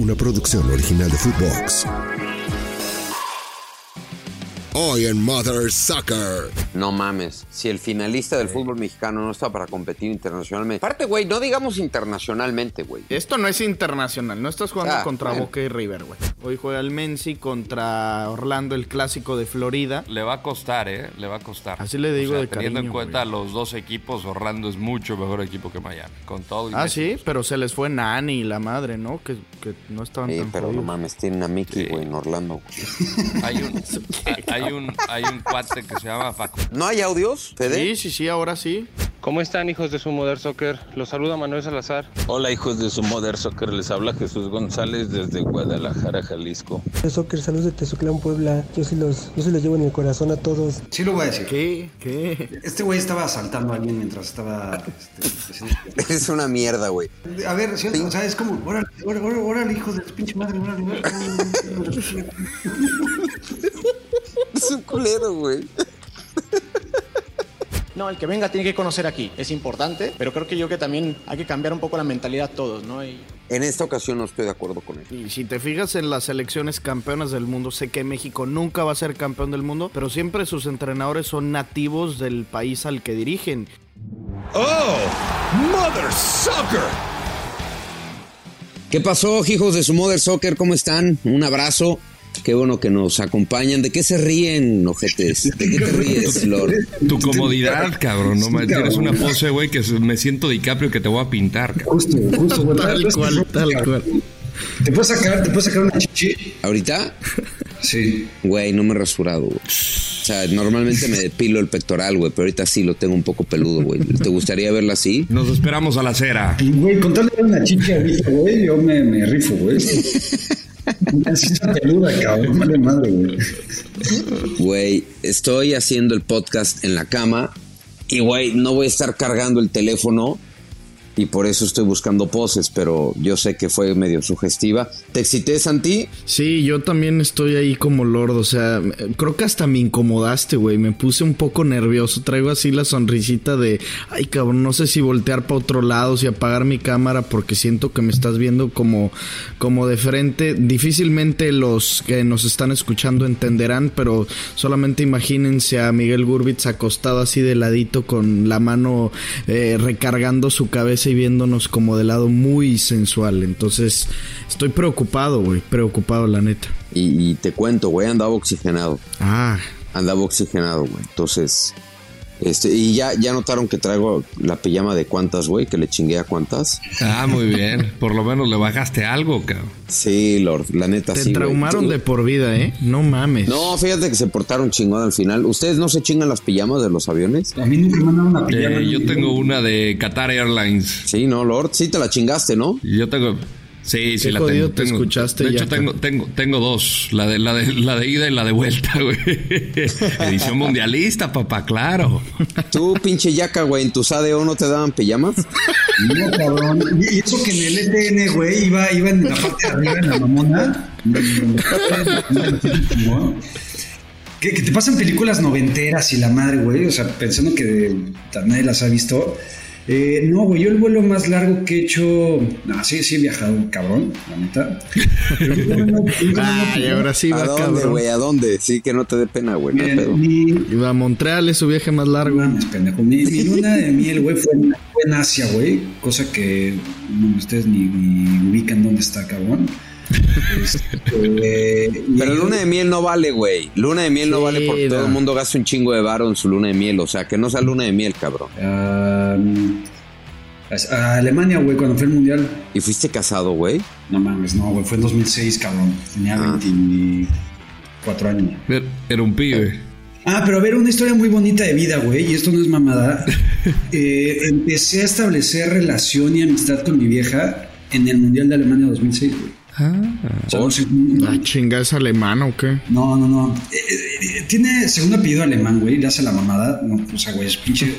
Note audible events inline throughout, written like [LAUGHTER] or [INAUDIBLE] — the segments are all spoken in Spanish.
una producción original de Footbox. Hoy en Mother Sucker. No mames. Si el finalista del fútbol mexicano no está para competir internacionalmente. Aparte, güey, no digamos internacionalmente, güey. Esto no es internacional, no estás jugando Ah, contra bueno. Boca y River, güey. Hoy juega el Menzi contra Orlando, el clásico de Florida. Le va a costar, ¿eh? Le va a costar. Así le digo O sea, de Teniendo cariño, en cuenta güey. los dos equipos, Orlando es mucho mejor equipo que Miami. Con todo y Ah, sí, pero se les fue Nani y la madre, ¿no? Que, que no estaban Sí, tan pero no mames, tienen a Mickey, güey, en Orlando. güey. Hay un, [LAUGHS] hay, hay un, hay un cuate que se llama Facu. ¿No hay audios, Fede? Sí, sí, sí, ahora sí. ¿Cómo están hijos de su Mother Soccer? Los saluda Manuel Salazar. Hola hijos de su Mother Soccer, les habla Jesús González desde Guadalajara, Jalisco. Soccer, saludos de Tezuclán, Puebla. Yo sí los, yo sí los llevo en el corazón a todos. Sí lo voy a decir. ¿Qué? ¿Qué? Este güey estaba asaltando a alguien mientras estaba... este, [LAUGHS] Es una mierda, güey. A ver, ¿sí? o sea, es como, órale, órale, órale, órale, hijo de tu pinche madre, órale, órale. Es un culero, güey. No, el que venga tiene que conocer aquí, es importante, pero creo que yo que también hay que cambiar un poco la mentalidad todos, ¿no? Y En esta ocasión no estoy de acuerdo con él. Y si te fijas en las selecciones campeonas del mundo, sé que México nunca va a ser campeón del mundo, pero siempre sus entrenadores son nativos del país al que dirigen. ¡Oh! ¡Mother Sucker! ¿Qué pasó, hijos de su Mother Soccer? ¿Cómo están? Un abrazo. Qué bueno que nos acompañan. ¿De qué se ríen, ojetes? ¿De qué te ríes, Lord? Tu comodidad, cabrón. No me tienes una pose, güey, que me siento DiCaprio que te voy a pintar. cabrón. Justo, justo, güey. Tal cual, tal cual. ¿Te puedes sacar, te puedes sacar una chichi? ¿Ahorita? Sí. Güey, no me he rasurado, güey. O sea, normalmente me depilo el pectoral, güey, pero ahorita sí lo tengo un poco peludo, güey. ¿Te gustaría verla así? Nos esperamos a la acera. Y, güey, con tal de dar una chichi ahorita, güey, yo me, me rifo, güey. [LAUGHS] Güey. Güey, estoy haciendo el podcast en la cama y, güey, no voy a estar cargando el teléfono y por eso estoy buscando poses, pero yo sé que fue medio sugestiva. ¿Te excité, Santi? Sí, yo también estoy ahí como Lord, o sea, creo que hasta me incomodaste, güey, me puse un poco nervioso, traigo así la sonrisita de, ay cabrón, no sé si voltear para otro lado, si apagar mi cámara porque siento que me estás viendo como, como de frente. Difícilmente los que nos están escuchando entenderán, pero solamente imagínense a Miguel Gurbitz acostado así de ladito con la mano eh, recargando su cabeza y viéndonos como de lado muy sensual. Entonces, estoy preocupado, güey, preocupado, la neta. Y, y te cuento, güey, andaba oxigenado. Ah, Andaba oxigenado, güey. Entonces, este, y ya, ya notaron que traigo la pijama de cuántas, güey, que le chingué a cuántas. Ah, muy bien. [LAUGHS] Por lo menos le bajaste algo, cabrón. Sí, Lord, la neta te sí. güey. traumaron de por vida, ¿eh? No mames. No, fíjate que se portaron chingón al final. ¿Ustedes no se chingan las pijamas de los aviones? A mí nunca me mandaron una pijama. Eh, yo tengo una de Qatar Airlines. Sí, no, Lord. Sí te la chingaste, ¿no? Yo tengo. Sí, sí, la tengo. te tengo- escuchaste, De hecho, tengo, tengo, tengo dos. La de, la, de, la de ida y la de vuelta, güey. [LAUGHS] Edición mundialista, papá, claro. Tú, pinche yaca, güey, en tu ADO no te daban pijamas. No, cabrón. Y y eso que en el ETN, güey, iba, iba en la parte de arriba, en la mamona. Que, que te pasan películas noventeras y la madre, güey. O sea, pensando que nadie las ha visto. Eh, no, güey, yo el vuelo más largo que he hecho. No, sí, sí he viajado, cabrón, la neta. [LAUGHS] No- no- Ay, ahora sí ¿A dónde, güey? ¿A dónde? Sí, que no te dé pena, güey. No mi, Iba a Montreal, es su viaje más No largo. mames, pendejo. Mi, mi luna de miel, güey, fue, en- fue en Asia, güey. Cosa que no, ustedes ni, ni ubican dónde está, cabrón. Este, Pero luna de miel no vale, güey. Luna de miel no vale porque todo el mundo gasta un chingo de varo en su luna de miel. O sea, que no sea luna de miel, cabrón. A, a Alemania, güey, cuando fue el mundial. ¿Y fuiste casado, güey? No mames, no, güey, fue en 2006, cabrón. Tenía Ah. 24 años. Era un pibe. Ah, pero a ver, una historia muy bonita de vida, güey, y esto no es mamada. [LAUGHS] Eh, empecé a establecer relación y amistad con mi vieja en el Mundial de Alemania 2006, güey. O sea, no sé- Ah, chinga, ¿es alemán o qué? No, no, no. Eh, eh, tiene segundo apellido alemán, güey. Le hace la mamada. No, o sea, güey, es pinche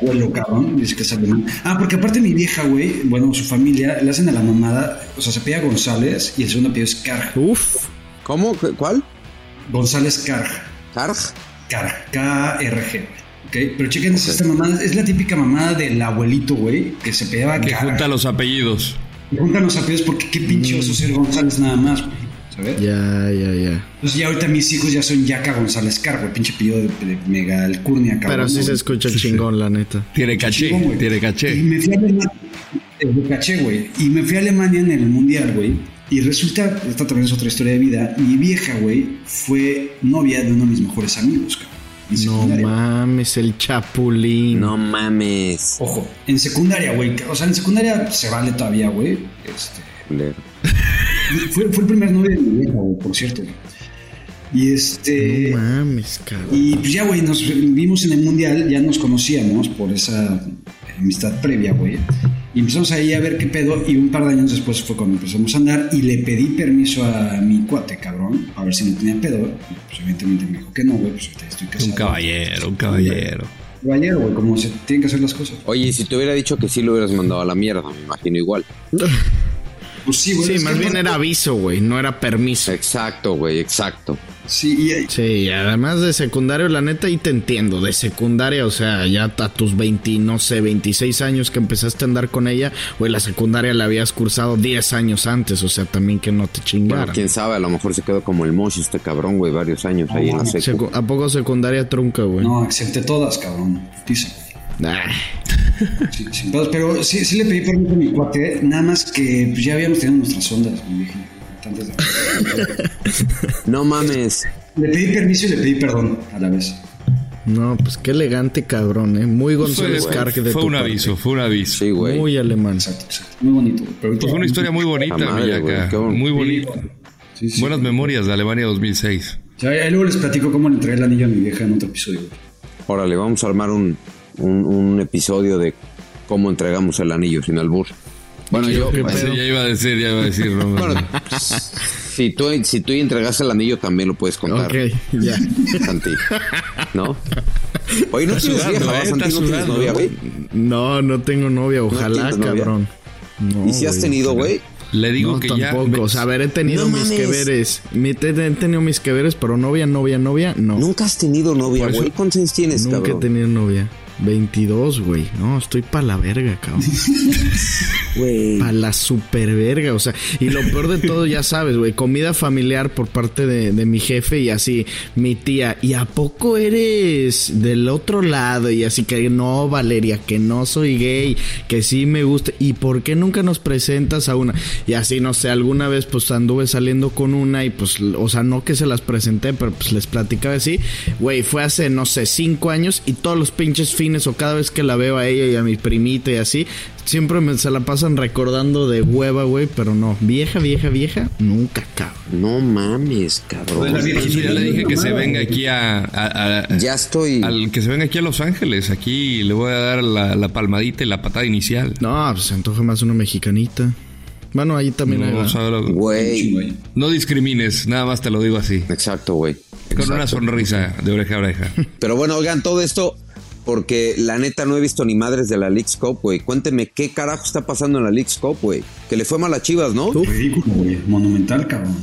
abuelo, cabrón. Dice que es alemán. Ah, porque aparte mi vieja, güey, bueno, su familia le hacen a la mamada. O sea, se pega González y el segundo apellido es Carg. Uf. ¿Cómo? ¿Cu- ¿Cuál? González Carg. ¿Carg? Carg. K-R-G. Ok, pero chequen esta mamada. Es la típica mamada del abuelito, güey, que se pegaba Que junta los apellidos. Me juntan los apellidos porque qué pinche oso ser González nada más, güey. ¿Sabes? Ya, ya, ya. Entonces ya ahorita mis hijos ya son Yaca González Cargo, el pinche apellido de, de mega alcurnia, cabrón. Pero sí se escucha chingón, la neta. Tiene caché, Chingón, tiene Y caché. me fui a Alemania, eh, caché, güey. Y me fui a Alemania en el mundial, güey. Y resulta, esta también es otra historia de vida. Mi vieja, güey, fue novia de uno de mis mejores amigos, cabrón. No mames, el chapulín. No mames. Ojo, en secundaria, güey. O sea, en secundaria se vale todavía, güey. Este, [LAUGHS] fue, fue el primer novio de mi vieja, güey, por cierto. güey. Y este. No mames, cabrón. Y pues ya, güey, nos vimos en el mundial, ya nos conocíamos por esa amistad previa, güey. Y empezamos ahí a ver qué pedo. Y un par de años después fue cuando empezamos a andar. Y le pedí permiso a mi cuate, cabrón, a ver si no tenía pedo. Y pues evidentemente me dijo que no, güey, pues ahorita estoy casado. Un caballero, un caballero. Caballero, güey, como se tienen que hacer las cosas. Oye, y si te hubiera dicho que sí lo hubieras mandado a la mierda, me imagino igual. Pues sí, güey. Sí, más bien era aviso, güey, no era permiso. Exacto, güey, exacto. Sí, y, Sí, además de secundario, la neta, ahí te entiendo. De secundaria, o sea, ya a tus 20, no sé, 26 años que empezaste a andar con ella, güey, la secundaria la habías cursado 10 años antes, o sea, también que no te Bueno, chingaran. quién sabe, a lo mejor se quedó como el mosh este cabrón, güey, varios años ahí en la secu. Secu- ¿A poco secundaria trunca, güey? no, acepté todas, cabrón. Pisa, güey. Ah, Sí, pedos, pero sí, sí le pedí permiso a mi cuate, nada más que ya habíamos tenido nuestras ondas, mi vieja, antes de- [LAUGHS] No mames. Le pedí permiso y le pedí perdón a la vez. no, pues qué elegante cabrón, ¿eh? Muy González Fue, Carg de fue tu un parte. aviso, fue un aviso. Sí, güey. Muy alemán. Exacto, exacto. Muy bonito. Pero Pues fue una historia muy bonita, madre, Millaca. Muy bonita. Sí, sí. Buenas memorias de Alemania 2006. O sea, ahí luego les platico cómo le entregué el anillo a mi vieja en otro episodio. Órale, vamos a armar un, un, un episodio de cómo entregamos el anillo sin albur. Bueno, yo, ¿Qué pues, ya iba a decir, ya iba a decir. no, bueno, no. si tú, si tú entregaste el anillo también lo puedes contar. Ok, ya. Santi. ¿No? Oye, no tienes vieja, eh, ¿verdad, Santi? ¿No tienes novia, güey? No, no tengo novia, ojalá, novia? cabrón. No, ¿Y si has tenido, güey? Le digo no, que ya. tampoco. O sea, a ver, he tenido No mis mames. que veres. He tenido mis que veres, pero novia, novia, novia, no. Nunca has tenido novia, güey. ¿Cuántos años tienes, Nunca cabrón? he tenido novia. 22, güey. No, estoy pa' la verga, cabrón. Güey. Pa' la super verga. O sea, y lo peor de todo, ya sabes, güey. Comida familiar por parte de, de mi jefe y así, mi tía. ¿Y a poco eres del otro lado? Y así que no, Valeria, que no soy gay, que sí me gusta. ¿Y por qué nunca nos presentas a una? Y así, no sé, alguna vez pues anduve saliendo con una y pues, o sea, no que se las presenté, pero pues les platicaba así. Güey, fue hace, no sé, cinco años y todos los pinches fines o cada vez que la veo a ella y a mi primita y así, siempre me, se la pasan recordando de hueva, güey, pero no, vieja, vieja, vieja, nunca, cabrón. No mames, cabrón. la Pues ya le dije que se venga aquí a. a- a- Ya estoy. al que se venga aquí a Los Ángeles. Aquí le voy a dar la, la palmadita y la patada inicial. No, pues se antoja más una mexicanita. Bueno, ahí también hay, No, ¿verdad? o sea, lo- Güey. No discrimines, nada más te lo digo así. Exacto, güey. Con una sonrisa de oreja a oreja. Pero bueno, oigan, todo esto porque la neta no he visto ni madres de la League's Cup, güey. Cuénteme qué carajo está pasando en la League's Cup, güey. Que le fue mal a Chivas, ¿no? Ridículo, güey. Monumental, cabrón.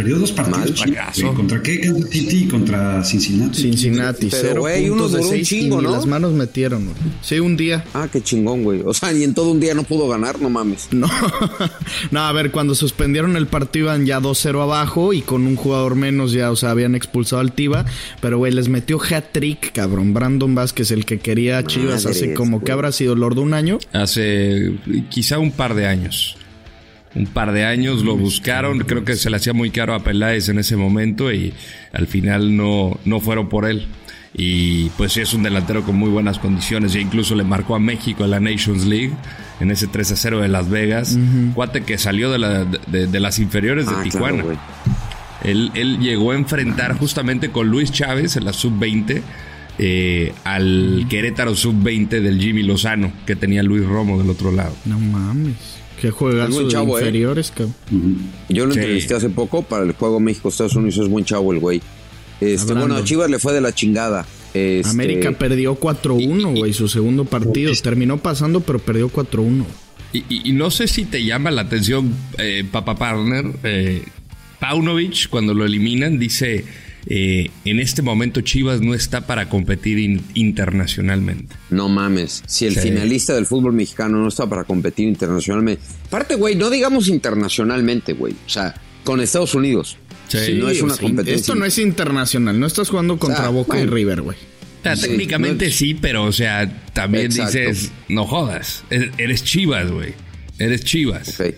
Perdió dos partidos. Mal. ¿Contra qué? Kansas City y contra Cincinnati. Cincinnati, Pero, cero güey, uno puntos de un seis chingo, y las manos metieron, güey. Sí, un día. Ah, qué chingón, güey. O sea, ni en todo un día no pudo ganar, no mames. No, [LAUGHS] no, a ver, cuando suspendieron el partido iban ya 2-0 abajo y con un jugador menos ya, o sea, habían expulsado al Tiva, pero güey, les metió hat-trick, cabrón. Brandon Vázquez, el que quería a Chivas hace como que habrá sido Lord de un año. Hace quizá un par de años. Un par de años lo buscaron, creo que se le hacía muy caro a Peláez en ese momento y al final no, no fueron por él. Y pues sí es un delantero con muy buenas condiciones, ya incluso le marcó a México en la Nations League, en ese 3 a 0 de Las Vegas. Cuate que salió de, la- de- de las inferiores de Ah, Tijuana. él llegó a enfrentar justamente con Luis Chávez en la sub-20 eh, al Querétaro sub-20 del Jimmy Lozano, que tenía Luis Romo del otro lado. No mames. Qué juegazo Es buen de chavo, ¿eh? inferiores, cabrón. Yo lo Sí. entrevisté hace poco para el juego México-Estados Unidos. Es buen chavo el güey. Este, Hablando. bueno, a Chivas le fue de la chingada. Este, América perdió 4-1, güey, su segundo partido. Terminó pasando, pero perdió 4-1. Y, y- y no sé si te llama la atención, eh, Papa Partner, eh, Paunovic, cuando lo eliminan, dice, eh, en este momento Chivas no está para competir in- internacionalmente. No mames. Si el Sí. finalista del fútbol mexicano no está para competir internacionalmente. Aparte, güey, no digamos internacionalmente, güey. O sea, con Estados Unidos. Sí. no es una competencia. Esto no es internacional. No estás jugando contra sea, Boca y. River, güey. O sea, Sí, técnicamente no- sí, pero o sea, también Exacto. dices, no jodas, eres Chivas, güey. Eres Chivas. Ok.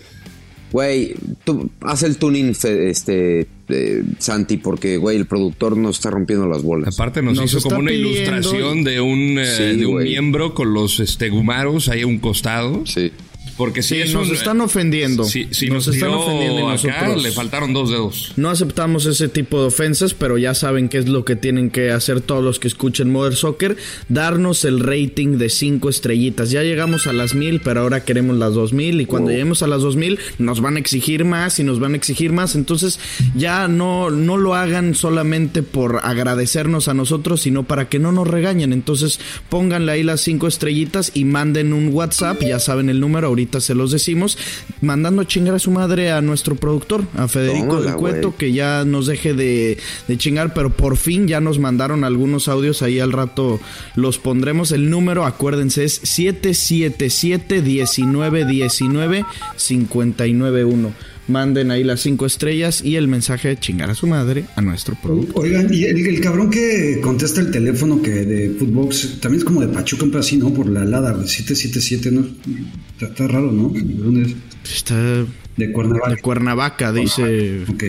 Güey, tú haz el tuning, fe- este, eh, Santi, porque, güey, el productor nos está rompiendo las bolas. Aparte nos, Nos hizo como una pidiendo- ilustración de un, eh, Sí, de un miembro con los este, gumaros ahí a un costado. Sí. Porque si Sí, es nos un- están ofendiendo. Si, si Nos nos, están ofendiendo y acá, nosotros- le faltaron dos dedos. No aceptamos ese tipo de ofensas, pero ya saben qué es lo que tienen que hacer todos los que escuchen Mother Soccer. Darnos el rating de cinco estrellitas. Ya llegamos a las mil, pero ahora queremos las dos mil. Y cuando Wow. lleguemos a las dos mil, nos van a exigir más y nos van a exigir más. Entonces, ya no, no lo hagan solamente por agradecernos a nosotros, sino para que no nos regañen. Entonces, pónganle ahí las cinco estrellitas y manden un WhatsApp. Ya saben el número, ahorita se los decimos. Mandando a chingar a su madre a nuestro productor, a Federico del Cueto, que ya nos deje de, de chingar, pero por fin ya nos mandaron algunos audios, ahí al rato los pondremos. El número, acuérdense, es 777-1919-591. Manden ahí las cinco estrellas y el mensaje de chingar a su madre a nuestro productor. Oigan, y el, el cabrón que contesta el teléfono que de Footbox también es como de Pachuca, pero así, ¿no? Por la alada, güey, 777, ¿no? Está, está raro, ¿no? ¿De dónde es? Está De Cuernavaca. de Cuernavaca, dice. Ok.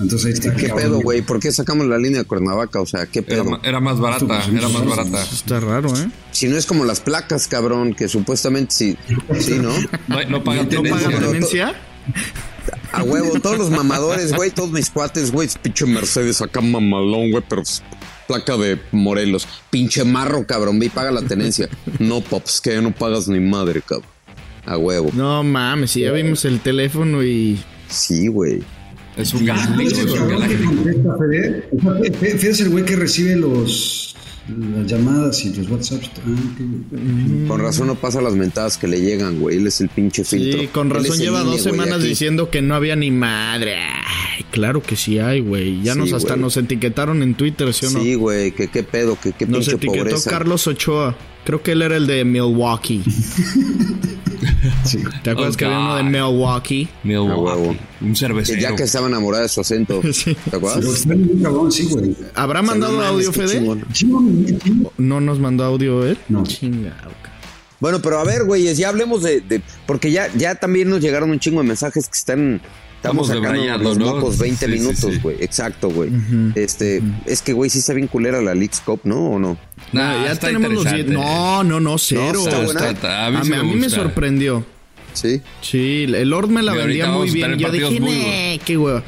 Entonces ahí está. ¿Qué cabrón. pedo, güey? ¿Por qué sacamos la línea de Cuernavaca? O sea, ¿qué pedo? era más barata, era más barata. Está raro, ¿eh? Si no es como las placas, cabrón, que supuestamente sí. Sí, ¿no? No, no pagan ¿No tenencia. paga pero- tenencia? [LAUGHS] A huevo, todos los mamadores, güey, todos mis cuates, güey, pinche Mercedes acá mamalón, güey, pero placa de Morelos. Pinche marro, cabrón, ve y paga la tenencia. No, pops, que ya no pagas ni madre, cabrón. A huevo. No mames, si ya vimos el teléfono y. Sí, güey. Es un Ah, galáctico, ese es un galáctico. es el güey que recibe los las llamadas y los WhatsApps. Ah, qué- Con razón no pasa las mentadas que le llegan, güey. Él es el pinche filtro. Sí, con razón lleva dos güey, semanas aquí. diciendo que no había ni madre. Ay, claro que sí hay, güey. Ya Sí, nos hasta güey. nos etiquetaron en Twitter, ¿sí o no? Sí, güey, que qué pedo, que qué nos pinche etiquetó pobreza. Carlos Ochoa. Creo que él era el de Milwaukee. [LAUGHS] [LAUGHS] ¿Te acuerdas Oh, que había uno de. Milwaukee? Milwaukee, A huevo. Un Que cervecero. ya que estaba enamorada de su acento. [LAUGHS] Sí. ¿Te Pero acuerdas? está bien cabrón, sí, güey. ¿Habrá O sea, mandado no audio, qué Fede? No nos mandó audio él. No. Chingado. Bueno, pero a ver, güeyes, ya hablemos de, de- porque ya, ya también nos llegaron un chingo de mensajes que están estamos sacando debrayando, los ¿no? mocos 20 Sí, sí, minutos, sí. güey. Exacto, güey. Este, es que güey sí está bien culera la League Scope, ¿no? ¿O no? Nah, ya está tenemos los interesante. diez- No, no, no, cero. está buena. Está- está- a mí a sí me a mí me sorprendió. Sí. Sí, el Lord me la vendía muy bien. Yo dije, partidos muy "Nee, qué hueva.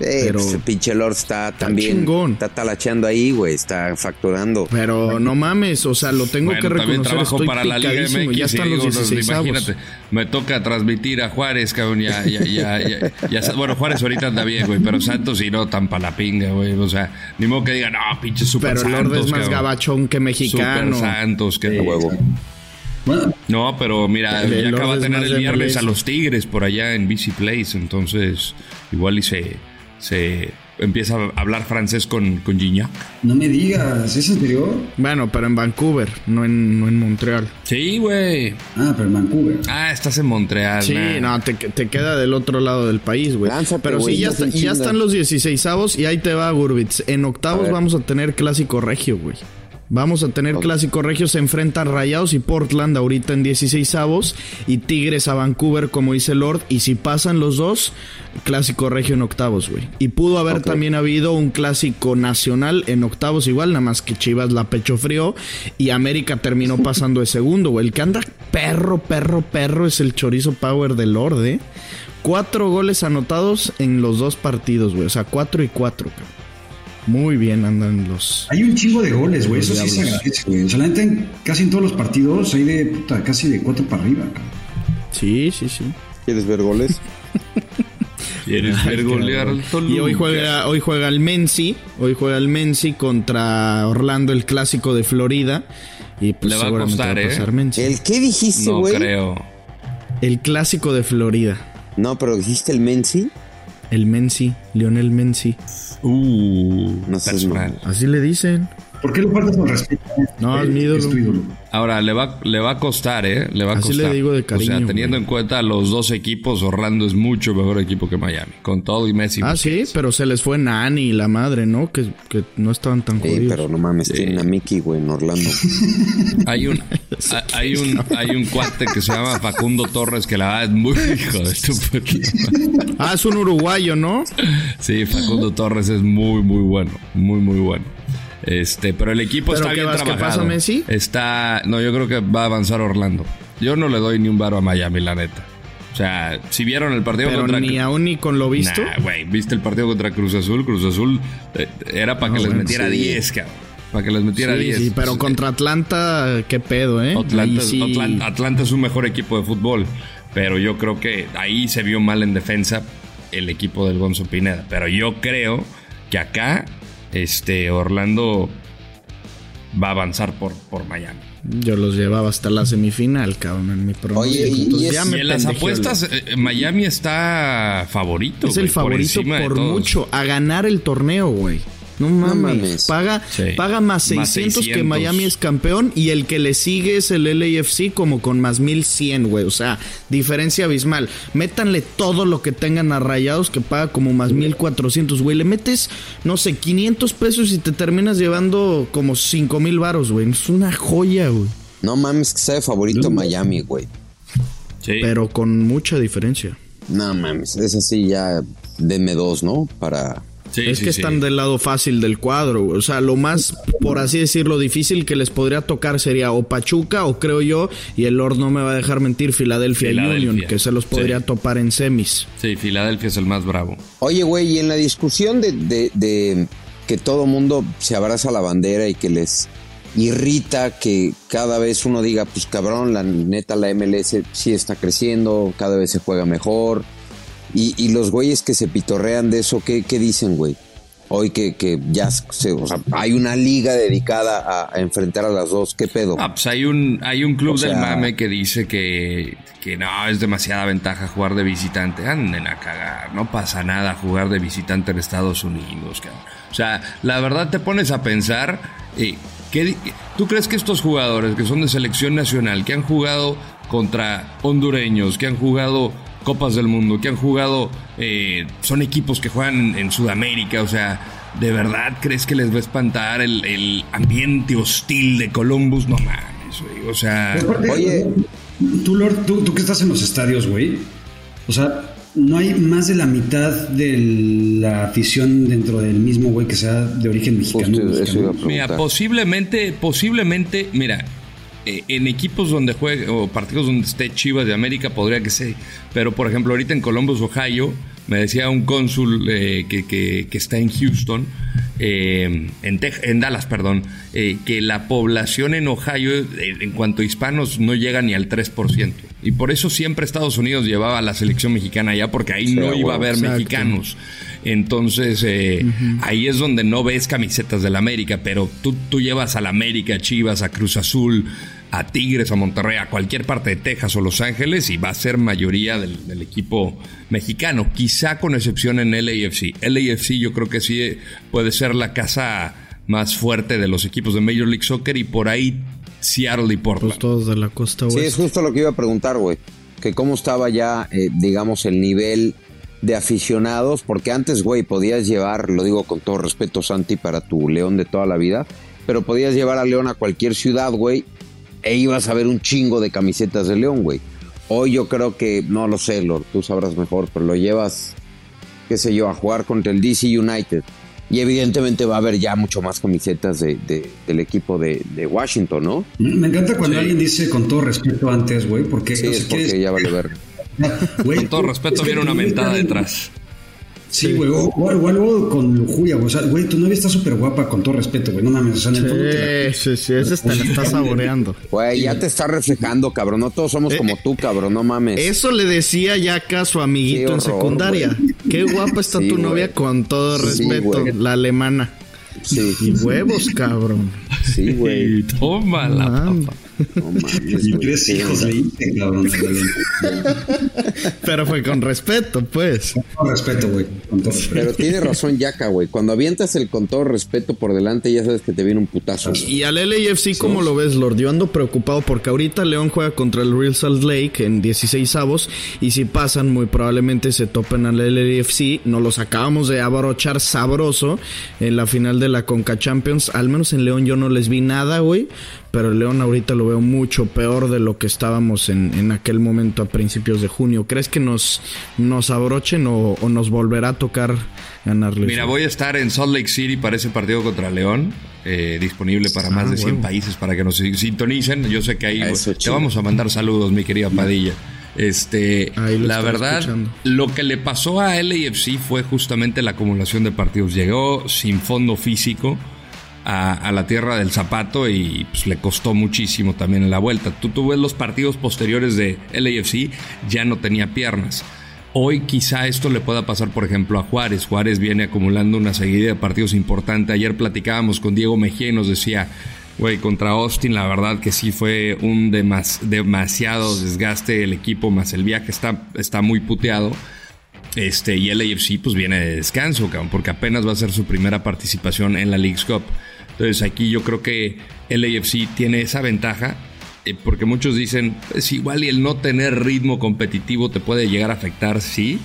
Sí, Pero- pues el pinche Lord está también chingón. está talacheando ahí, güey, está facturando. Pero no mames, o sea, lo tengo Bueno, que también reconocer. trabajo Estoy para la Liga. MX. Ya están los digo, 16 Imagínate, me toca transmitir a Juárez, cabrón. Ya, ya, ya, ya, ya- bueno, Juárez ahorita anda bien, güey, pero Santos y no tan pa' la pinga, güey. O sea, ni modo que digan, no, pinche super Pero Santos. Lord es más cabrón. gabachón que mexicano. Super Santos, que huevo. Bueno, No, pero mira, ya acaba de tener el viernes a los Tigres por allá en BC Place, entonces igual y se, se empieza a hablar francés con, con Gignac. no me digas, ¿es serio? Bueno, pero en Vancouver, no en, no en Montreal. Sí, güey. Ah, pero en Vancouver. Ah, estás en Montreal. Sí, nah. no, te, te queda del otro lado del país, güey. Pero sí, ya, está- ya están los 16avos y ahí te va, Gurbitz. En octavos A vamos a tener clásico regio, güey. Vamos a tener clásico regio, se enfrentan Rayados y Portland ahorita en 16avos y Tigres a Vancouver, como dice Lord. Y si pasan los dos, clásico regio en octavos, güey. Y pudo haber también habido un clásico nacional en octavos igual, nada más que Chivas la pecho frío y América terminó [LAUGHS] pasando de segundo, güey. El que anda perro, perro, perro es el chorizo power del Lord, ¿eh? Cuatro goles anotados en los dos partidos, güey. O sea, cuatro y cuatro, cabrón. Muy bien andan los... Hay un chingo de goles, güey. Eso sí se agradece, güey. O sea, la en- casi en todos los partidos hay de puta, casi de cuatro para arriba, cabrón. Sí, sí, sí. ¿Quieres ver goles? [LAUGHS] ¿Quieres ver golear al Toluca? Y hoy juega, hoy juega el Menzi, hoy juega el Menzi contra Orlando, el clásico de Florida. Y pues Le va a seguramente costar, va a pasar ¿eh? Menzi. El, ¿El qué dijiste, No güey? creo. clásico de Florida. No, pero dijiste el Menzi. El Menzi, Lionel Menzi. Uh, No seas personal. Así le dicen. ¿Por qué le faltas con respeto? No, es mi ídolo. tu ídolo. Ahora, le va, le va a costar, ¿eh? Le va a Así costar. le digo de cariño, O sea, teniendo güey. en cuenta los dos equipos, Orlando es mucho mejor equipo que Miami. Con todo y Messi. Ah, sí, pero se les fue Nani y la madre, ¿no? Que, que no estaban tan Sí, jodidos. pero no mames, tienen a Mickey, güey, en Orlando. [LAUGHS] Hay un, [LAUGHS] ha- hay un, hay un cuate que se llama Facundo Torres que la verdad es muy [LAUGHS] hijo de madre. Ah, es un uruguayo, ¿no? Sí, Facundo Torres es muy, muy bueno. Muy, muy bueno. Este, pero el equipo ¿Pero está qué bien vas, trabajado. pasa, Messi? Está, no, yo creo que va a avanzar Orlando. Yo no le doy ni un varo a Miami, la neta. O sea, si vieron el partido Pero contra ni aún ni con lo visto. Nah, güey, ¿viste el partido contra Cruz Azul? Cruz Azul eh, era para No, que les metiera sí. 10, cabrón. Para que les metiera sí, 10. sí, pero contra Atlanta, qué pedo, ¿eh? Atlanta, sí- Atlanta- Atlanta es un mejor equipo de fútbol, pero yo creo que ahí se vio mal en defensa el equipo del Gonzo Pineda. Pero yo creo que acá este Orlando va a avanzar por, por Miami. Yo los llevaba hasta la semifinal, cabrón, en mi pronóstico. Oye, y- y Entonces, es- ya Y me en las pendejeó el- apuestas, eh, Miami está favorito. Es güey, el favorito por, mucho a ganar el torneo, güey. No mames. mames. Paga, Sí. paga más Más 600, que 600. Miami es campeón y el que le sigue es el LAFC como con más 1100, güey. O sea, diferencia abismal. Métanle todo lo que tengan a rayados que paga como más 1400, güey. Le metes, no sé, 500 pesos y te terminas llevando como 5000 varos, güey. Es una joya, güey. No mames, que sea de favorito Miami, güey. Sí. Pero con mucha diferencia. No mames, es así ya, denme dos, ¿no? Para... Sí, es sí, que sí. están del lado fácil del cuadro. O sea, lo más, por así decirlo, difícil que les podría tocar sería o Pachuca o creo yo, y el Lord no me va a dejar mentir, Filadelfia. Union, que se los podría Sí. topar en semis. Sí, Filadelfia es el más bravo. Oye, güey, y en la discusión de, de- de que todo mundo se abraza la bandera y que les irrita que cada vez uno diga, pues cabrón, la neta la MLS sí está creciendo, cada vez se juega mejor. Y, y los güeyes que se pitorrean de eso, ¿qué, qué dicen, güey? Hoy que, que ya se- o sea, hay una liga dedicada a, a enfrentar a las dos, ¿qué pedo? Ah, pues hay un, hay un club O sea- del mame que dice que, que no, es demasiada ventaja jugar de visitante. Anden a cagar, no pasa nada jugar de visitante en Estados Unidos. cabrón. O sea, la verdad te pones a pensar, eh, ¿qué ¿tú crees que estos jugadores que son de selección nacional, que han jugado contra hondureños, que han jugado Copas del Mundo, que han jugado, eh, son equipos que juegan en, en Sudamérica, o sea, ¿de verdad crees que les va a espantar el, el ambiente hostil de Columbus? No mames, güey, o sea... Oye, Tú, Lord, tú, tú que estás en los estadios, güey. O sea, no hay más de la mitad de la afición dentro del mismo, güey, que sea de origen mexicano. Mexicano. Mira, posiblemente, posiblemente, mira, eh, en equipos donde juegue o partidos donde esté Chivas de América podría que sea, pero por ejemplo ahorita en Columbus, Ohio, me decía un cónsul eh, que, que- que está en Houston, eh, en, en Dallas, perdón, eh, que la población en Ohio eh, en cuanto a hispanos no llega ni al 3%. Y por eso siempre Estados Unidos llevaba a la selección mexicana allá, porque ahí Sí, no iba a haber Exacto. mexicanos. Entonces, eh, ahí es donde no ves camisetas del América, pero tú, tú llevas a la América, a Chivas, a Cruz Azul, a Tigres, a Monterrey, a cualquier parte de Texas o Los Ángeles y va a ser mayoría del, del equipo mexicano, quizá con excepción en LAFC. LAFC yo creo que sí puede ser la casa más fuerte de los equipos de Major League Soccer y por ahí Seattle y Portland. Pues todos de la costa Sí, es justo lo que iba a preguntar, güey. Que cómo estaba ya, eh, digamos, el nivel de aficionados, porque antes, güey, podías llevar, lo digo con todo respeto, Santi, para tu León de toda la vida, pero podías llevar a León a cualquier ciudad, güey, e ibas a ver un chingo de camisetas de León, güey. Hoy yo creo que, no lo sé, Lord, tú sabrás mejor, pero lo llevas, qué sé yo, a jugar contra el DC United. Y evidentemente va a haber ya mucho más camisetas de, de- del equipo de, de Washington, ¿no? Me encanta cuando alguien dice con todo respeto antes, güey, porque... Sí, es porque ya vale ver. [LAUGHS] Güey, Con todo respeto, viene una mentada detrás. Sí, güey, o, o- o algo con lujuria, güey. O sea, güey, tu novia está súper guapa, con todo respeto, güey. No mames, o sea, en el fondo te la- Sí, sí, sí, ese está, la está saboreando. Güey, ya te está reflejando, cabrón. No todos somos Eh, como tú, cabrón. No mames. Eso le decía ya acá a su amiguito en secundaria. Qué guapa está Sí, tu güey. novia con todo respeto, la alemana. Sí, Y huevos, cabrón. Sí, [LAUGHS] güey. Y tómala, Man. papá. No mames, Y tres hijos onda. le hice, cabrón. [LAUGHS] Pero fue con respeto, pues. Con respeto, güey. Pero tiene razón Yaka, güey. Cuando avientas el con todo respeto por delante, ya sabes que te viene un putazo. Y al LAFC, ¿cómo lo ves, Lord? Yo ando preocupado porque ahorita León juega contra el Real Salt Lake en 16 avos y si pasan, muy probablemente se topen al LAFC. Nos los acabamos de abrochar sabroso en la final de la Conca Champions. Al menos en León yo no les vi nada, güey. Pero el León ahorita lo veo mucho peor de lo que estábamos en, en aquel momento a principios de junio. ¿Crees que nos, nos abrochen o, o nos volverá a tocar ganarles? Mira, voy a estar en Salt Lake City para ese partido contra León, eh, disponible para más Ah, de 100 huevo. países para que nos sintonicen. Yo sé que ahí Ah, eso te vamos a mandar saludos, mi querida Padilla. Este, la verdad, escuchando. lo que le pasó a LAFC fue justamente la acumulación de partidos. Llegó sin fondo físico a, la tierra del zapato y pues, le costó muchísimo también en la vuelta. Tú, tú ves los partidos posteriores de LAFC, ya no tenía piernas. Hoy quizá esto le pueda pasar, por ejemplo, a Juárez. Juárez viene acumulando una seguida de partidos importante. Ayer platicábamos con Diego Mejía y nos decía, güey, contra Austin la verdad que sí fue un demas- demasiado desgaste el equipo, más el viaje está, está muy puteado. Este, y el AFC pues viene de descanso, porque apenas va a ser su primera participación en la League's Cup. Entonces aquí yo creo que el AFC tiene esa ventaja, eh, porque muchos dicen, pues igual y el no tener ritmo competitivo te puede llegar a afectar, sí,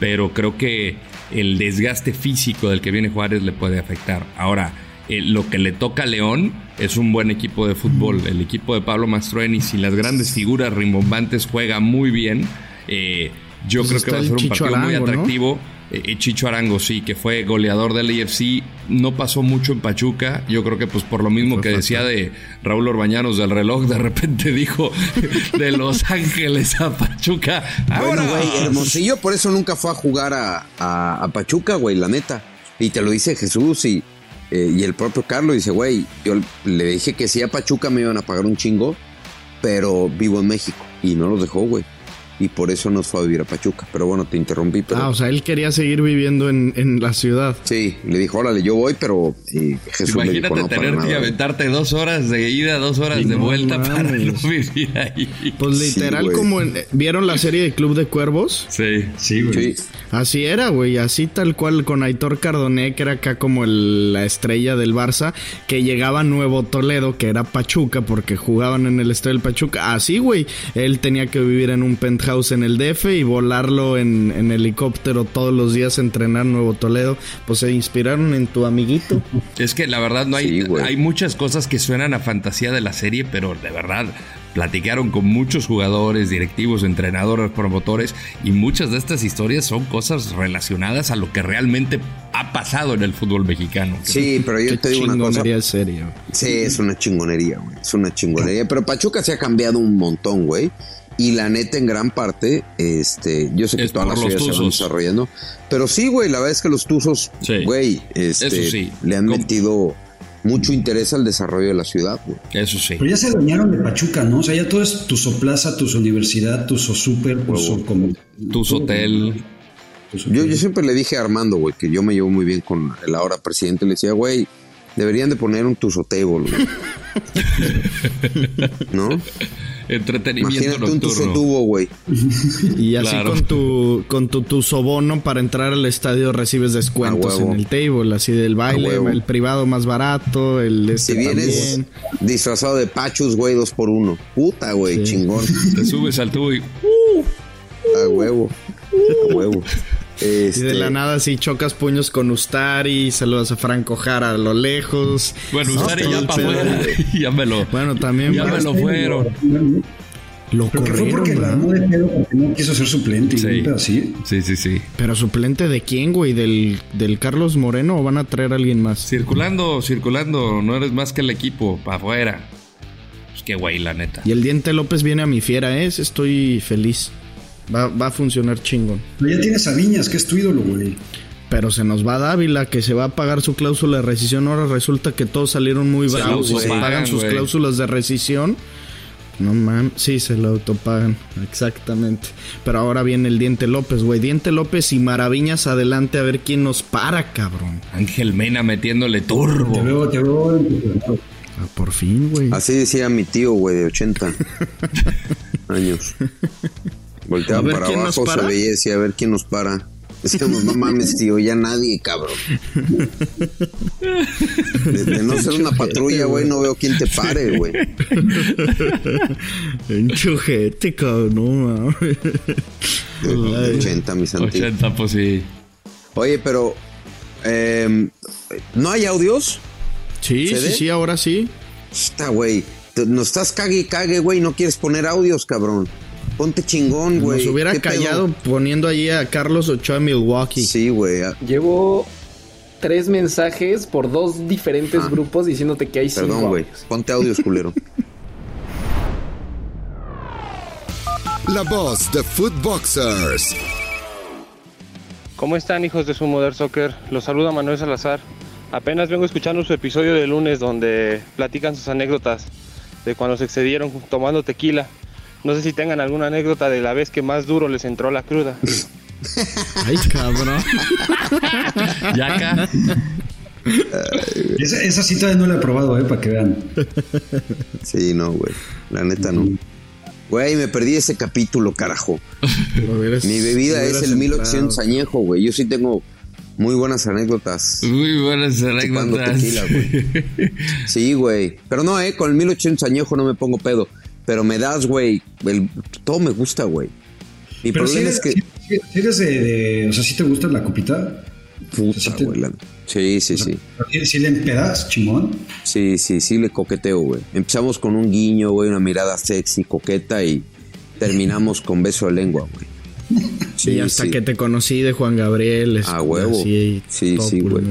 pero creo que el desgaste físico del que viene Juárez le puede afectar. Ahora, eh, lo que le toca a León es un buen equipo de fútbol. El equipo de Pablo Mastroeni, sin las grandes figuras rimbombantes, juega muy bien. Eh, yo Pues creo que va a ser un partido muy atractivo. Chicho Arango, sí, que fue goleador del AFC, no pasó mucho en Pachuca. Yo creo que, pues, por lo mismo que decía de Raúl Orbañanos del reloj, de repente dijo [LAUGHS] de Los Ángeles a Pachuca. ¡Ahora! Bueno, güey, Hermosillo por eso nunca fue a jugar a, a- a Pachuca, güey, la neta. Y te lo dice Jesús y, eh, y el propio Carlos dice, güey, yo le dije que si a Pachuca me iban a pagar un chingo, pero vivo en México. Y no los dejó, güey. Y por eso nos fue a vivir a Pachuca. Pero bueno, te interrumpí, pero... Ah, o sea, él quería seguir viviendo en, en la ciudad. Sí, le dijo, órale, yo voy, pero eh, Jesús le Imagínate dijo, no, tener que nada, güey". aventarte dos horas de ida, dos horas de no vuelta para no vivir ahí. Pues literal, como en- ¿vieron la serie de Club de Cuervos? Sí. Sí, güey. Sí, Así era, güey, así tal cual con Aitor Cardoné, que era acá como el- la estrella del Barça, que llegaba a Nuevo Toledo, que era Pachuca, porque jugaban en el estadio del Pachuca. Así, güey, él tenía que vivir en un penthouse en el DF y volarlo en, en helicóptero todos los días a entrenar en Nuevo Toledo. Pues se inspiraron en tu amiguito. [LAUGHS] Es que la verdad no hay, Sí, hay muchas cosas que suenan a fantasía de la serie, pero de verdad platicaron con muchos jugadores, directivos, entrenadores, promotores y muchas de estas historias son cosas relacionadas a lo que realmente ha pasado en el fútbol mexicano. sí, pero yo te digo una cosa. chingonería. Sí, es una chingonería, güey. Es una chingonería. Pero Pachuca se ha cambiado un montón, güey. Y la neta, en gran parte, este, yo sé que Es todas las ciudades se van desarrollando. Pero sí, güey, la verdad es que los Tuzos, Sí. güey, este, sí. le han Com- metido mucho interés al desarrollo de la ciudad, güey. Eso sí. Pero ya se adueñaron de Pachuca, ¿no? O sea, ya todo es Tuzo Plaza, Tuzo Universidad, Tuzo Super, Tuzo como... Tus hotel. Tuzo- Yo, yo siempre le dije a Armando, güey, que yo me llevo muy bien con el ahora presidente. Le decía, güey, deberían de poner un Tuzo Table, güey. [LAUGHS] ¿No? Entretenimiento Imagínate un. Tubo, güey. Y así Claro. con tu con tu, tu sobono para entrar al estadio recibes descuentos en el table, así del baile, el privado más barato, el este Si vienes también. disfrazado de pachus, güey, dos por uno. Puta, güey, Sí. chingón. Te subes al tubo y A huevo. A huevo. Y de Este, la nada si chocas puños con Ustari, saludas a Franco Jara a lo lejos. bueno, No, todo ya para pedo. afuera. ya me lo. Bueno, también Ya me lo fueron. lo que fue porque la ¿verdad? armó de pedo porque no quiso ser suplente. Sí. Sí, sí, sí. Pero suplente de quién, güey, del, del Carlos Moreno o van a traer a alguien más? Circulando, circulando. No eres más que el equipo. Para afuera. Pues qué güey, la neta. Y el Diente López viene a mi fiera, ¿eh? Estoy feliz. Va, va a funcionar chingón. Pero ya tienes a Viñas, que es tu ídolo, güey. Pero se nos va Dávila, que se va a pagar su cláusula de rescisión. Ahora resulta que todos salieron muy Se bravos y se pagan sus cláusulas de rescisión. No mames, sí, se lo autopagan, exactamente. Pero ahora viene el Diente López, güey. Diente López y Maraviñas adelante a ver quién nos para, cabrón. Ángel Mena metiéndole Te turbo. veo, te veo. Ah, por fin, güey. Así decía mi tío, güey, de 80 [LAUGHS] años. Volteaba para quién abajo, nos para. se veía y decía, a ver quién nos para. Decíamos, no mames, tío, ya nadie, cabrón. De, de no [LAUGHS] ser una patrulla, güey, no veo quién te pare, güey. [LAUGHS] Un chujete, cabrón, no mames. [LAUGHS] De 80, mi santi. 80, pues sí. Oye, pero... eh, ¿No hay audios? Sí, ¿Se sí, ahora sí. Está, güey. Nos estás cague y cague, güey. No quieres poner audios, cabrón. Ponte chingón, güey. Nos hubiera callado poniendo allí a Carlos Ochoa Milwaukee. Sí, güey. ah, Llevo tres mensajes por dos diferentes grupos diciéndote que hay cinco Perdón, güey. Ponte audios, culero. [LAUGHS] La voz de Footboxers. ¿Cómo están hijos de su Mother Soccer? Los saluda Manuel Salazar. Apenas vengo escuchando su episodio de lunes donde platican sus anécdotas de cuando se excedieron tomando tequila. No sé si tengan alguna anécdota de la vez que más duro les entró la cruda. [LAUGHS] Ay, cabrón. [LAUGHS] Ya acá. Esa, esa sí todavía no la he probado, eh, para que vean. Sí, no, güey. La neta no. Güey, me perdí ese capítulo, carajo. Hubieras- Mi bebida es el 1800 entrado. añejo, güey. Yo sí tengo muy buenas anécdotas. Muy buenas anécdotas. tequila, güey. Sí, güey. Pero no, eh, con el 1800 añejo no me pongo pedo. Pero me das, güey. el- Todo me gusta, güey. Mi Pero si problema eres, es que. si- si eres de, de- O sea, si te gusta la copita. Puta, güey, la- Sí, sí, sí. Si, si le empedas, chingón. Sí, sí, sí, le coqueteo, güey. Empezamos con un guiño, güey, una mirada sexy, coqueta y terminamos con beso de lengua, güey. [LAUGHS] Sí, hasta que te conocí de Juan Gabriel. es- A huevo. así, Sí, sí, güey.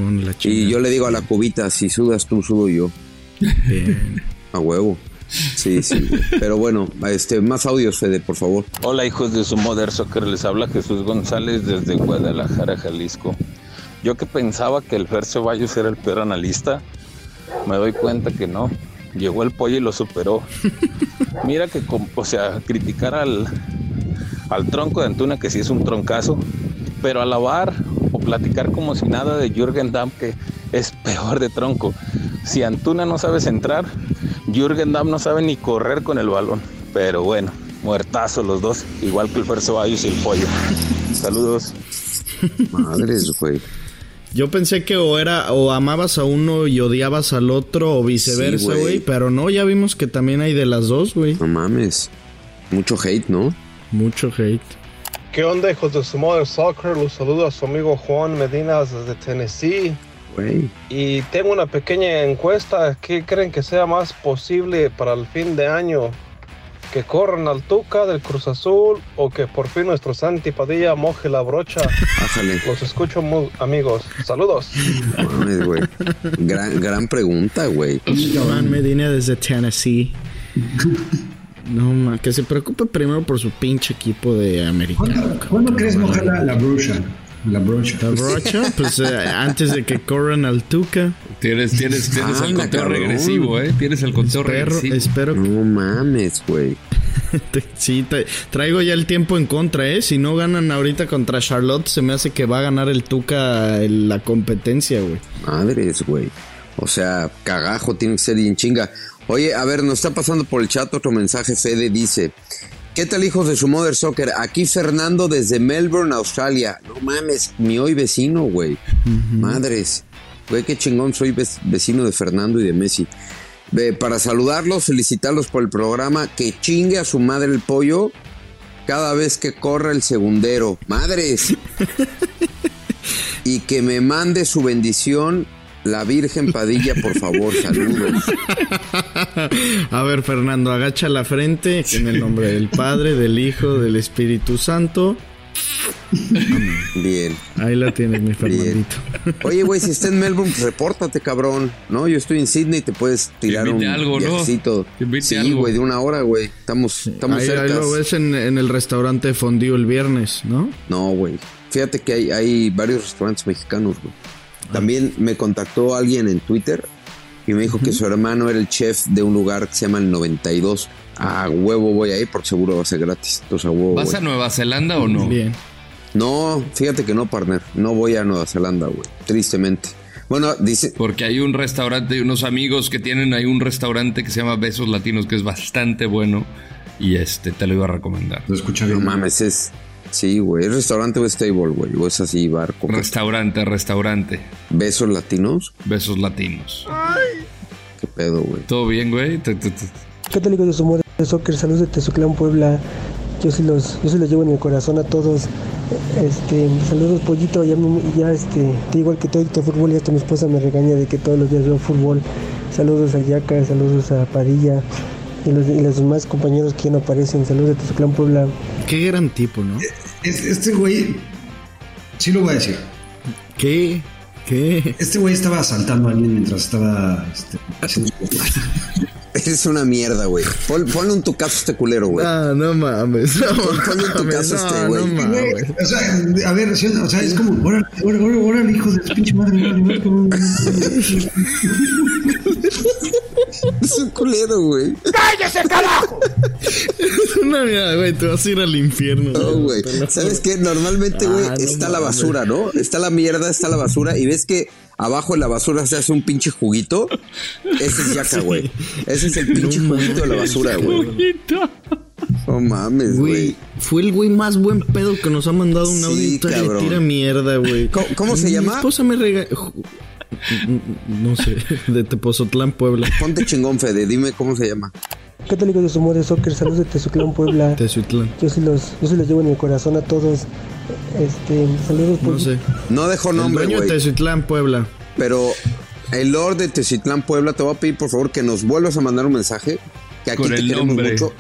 Y yo le digo a la cubita, si sudas tú, sudo yo. Bien. A huevo. Sí, sí. Pero bueno, este, más audios, Fede, por favor. Hola hijos de su Mother Soccer, les habla Jesús González desde Guadalajara, Jalisco. Yo que pensaba que el Fer Ceballos era el peor analista, me doy cuenta que no. Llegó el pollo y lo superó. [LAUGHS] Mira que, o sea, criticar al, al tronco de Antuna, que sí es un troncazo, pero alabar o platicar como si nada de Jürgen Damm, que es peor de tronco. Si Antuna no sabe centrar, Jürgen Damm no sabe ni correr con el balón. Pero bueno, muertazo los dos, igual que el Fer Ceballos y el pollo. [LAUGHS] Saludos. Madres, güey. Yo pensé que o era o amabas a uno y odiabas al otro o viceversa, güey. pero no, ya vimos que también hay de las dos, güey. No mames. Mucho hate, ¿no? Mucho hate. ¿Qué onda hijos de su Mother Soccer? Los saludo a su amigo Juan Medina desde Tennessee. Güey. Y tengo una pequeña encuesta. ¿Qué creen que sea más posible para el fin de año? ¿Que corran al Tuca del Cruz Azul o que por fin nuestro Santi Padilla moje la brocha? [LAUGHS] Los escucho, mu- amigos. Saludos. No mames. Gran, gran pregunta, güey. Juan Medina desde Tennessee. No, ma, que se preocupe primero por su pinche equipo de americano. ¿Cuándo, ¿cuándo crees mojar la, la brocha? La brocha. La brocha, pues eh, antes de que corran al Tuca. Tienes, tienes, tienes el Anda, conteo cabrón. regresivo, ¿eh? Tienes el conteo Espero, regresivo. espero No mames, güey. que [LAUGHS] sí, tra- traigo ya el tiempo en contra, ¿eh? Si no ganan ahorita contra Charlotte, se me hace que va a ganar el Tuca en la competencia, güey. Madres, güey. O sea, cagajo tiene que ser bien chinga. Oye, a ver, nos está pasando por el chat otro mensaje. Fede dice: ¿Qué tal, hijos de su Mother Soccer? Aquí Fernando desde Melbourne, Australia. No mames, mi hoy vecino, güey. Madres. Güey, qué chingón, soy vec- vecino de Fernando y de Messi. Para saludarlos, felicitarlos por el programa. Que chingue a su madre el pollo cada vez que corra el segundero. Madres. [LAUGHS] y que me mande su bendición la Virgen Padilla, por favor. [LAUGHS] Saludos. A ver, Fernando, agacha la frente en el nombre del Padre, del Hijo, del Espíritu Santo. Bien. Ahí la tienes, mi Fernandito. Oye, güey, si está en Melbourne, pues repórtate, cabrón. No, yo estoy en Sydney, te puedes tirar un algo, ¿no? viajecito. Sí, algo. güey, de una hora, güey. Estamos, estamos Ahí, ahí cerca. lo ves en, en el restaurante Fondue el viernes, ¿no? No, güey. Fíjate que hay, hay varios restaurantes mexicanos, güey. También me contactó alguien en Twitter y me dijo que su hermano era el chef de un lugar que se llama el 92. A huevo voy ahí porque seguro va a ser gratis. Entonces a huevo. ¿Vas voy. a Nueva Zelanda o no? Bien. No, fíjate que no, partner. No voy a Nueva Zelanda, güey. Tristemente. Bueno, dice. Porque hay un restaurante y unos amigos que tienen ahí un restaurante que se llama Besos Latinos, que es bastante bueno. Y este, te lo iba a recomendar. Lo escucha No mames, es. Sí, güey. ¿Es restaurante o es table, güey? O es así, barco. Restaurante, restaurante. ¿Besos latinos? Besos Latinos. ¿Qué pedo, güey? ¿Todo bien, güey? Te- te- te- ¿Qué tal amigos de Sumor de Soccer? Saludos de Tezuclán, Puebla. Yo sí los, yo sí los llevo en el corazón a todos. Este, saludos pollito, ya, me- ya este, te igual que todo Héctor Fútbol y hasta mi esposa me regaña de que todos los días veo fútbol. Saludos a Yaca, saludos a Padilla y los, y los demás compañeros que ya no aparecen. Saludos de Tezuclán, Puebla. Qué gran tipo, ¿no? Es- Este güey, sí lo voy a decir. ¿Qué? ¿Qué? Este güey estaba asaltando a alguien mientras estaba este, haciendo [LAUGHS] Eres una mierda, güey. Pon- ponle un tu caso a este culero, güey. Ah, no mames. No Ponle en tu caso este, no, güey. no o sea, a ver, o sea, es como, órale, órale, órale, órale, hijo de su pinche madre, órale, órale, órale. [LAUGHS] Es un culero, güey. Es [LAUGHS] una mierda, güey. Te vas a ir al infierno. No, güey. ¿Sabes qué? Normalmente, güey, Ah, no está la basura, ¿no? Está la mierda, está la basura. Y ves que abajo de la basura se hace un pinche juguito. Ese es yaca, [LAUGHS] güey. Ese es el pinche No juguito de la basura, güey. No mames, Güey, güey. fue el güey más buen pedo que nos ha mandado un Sí, audio y tira mierda, güey. ¿Cómo- cómo se Mi llama? esposa me rega... No sé, [LAUGHS] de Tepozotlán, Puebla. Ponte chingón, Fede. Dime cómo se llama. ¿Qué tal amigos de Sumor de Soccer? Saludos de Tezuclán, Puebla. Tezuitlán. Yo sí los, yo sí los llevo en el corazón a todos. Este, saludos No sé. No dejó El nombre, dueño de güey. Tezuitlán, Puebla. Pero el Lord de Tecitlán, Puebla, te voy a pedir por favor que nos vuelvas a mandar un mensaje. Que aquí Con te el queremos nombre. mucho.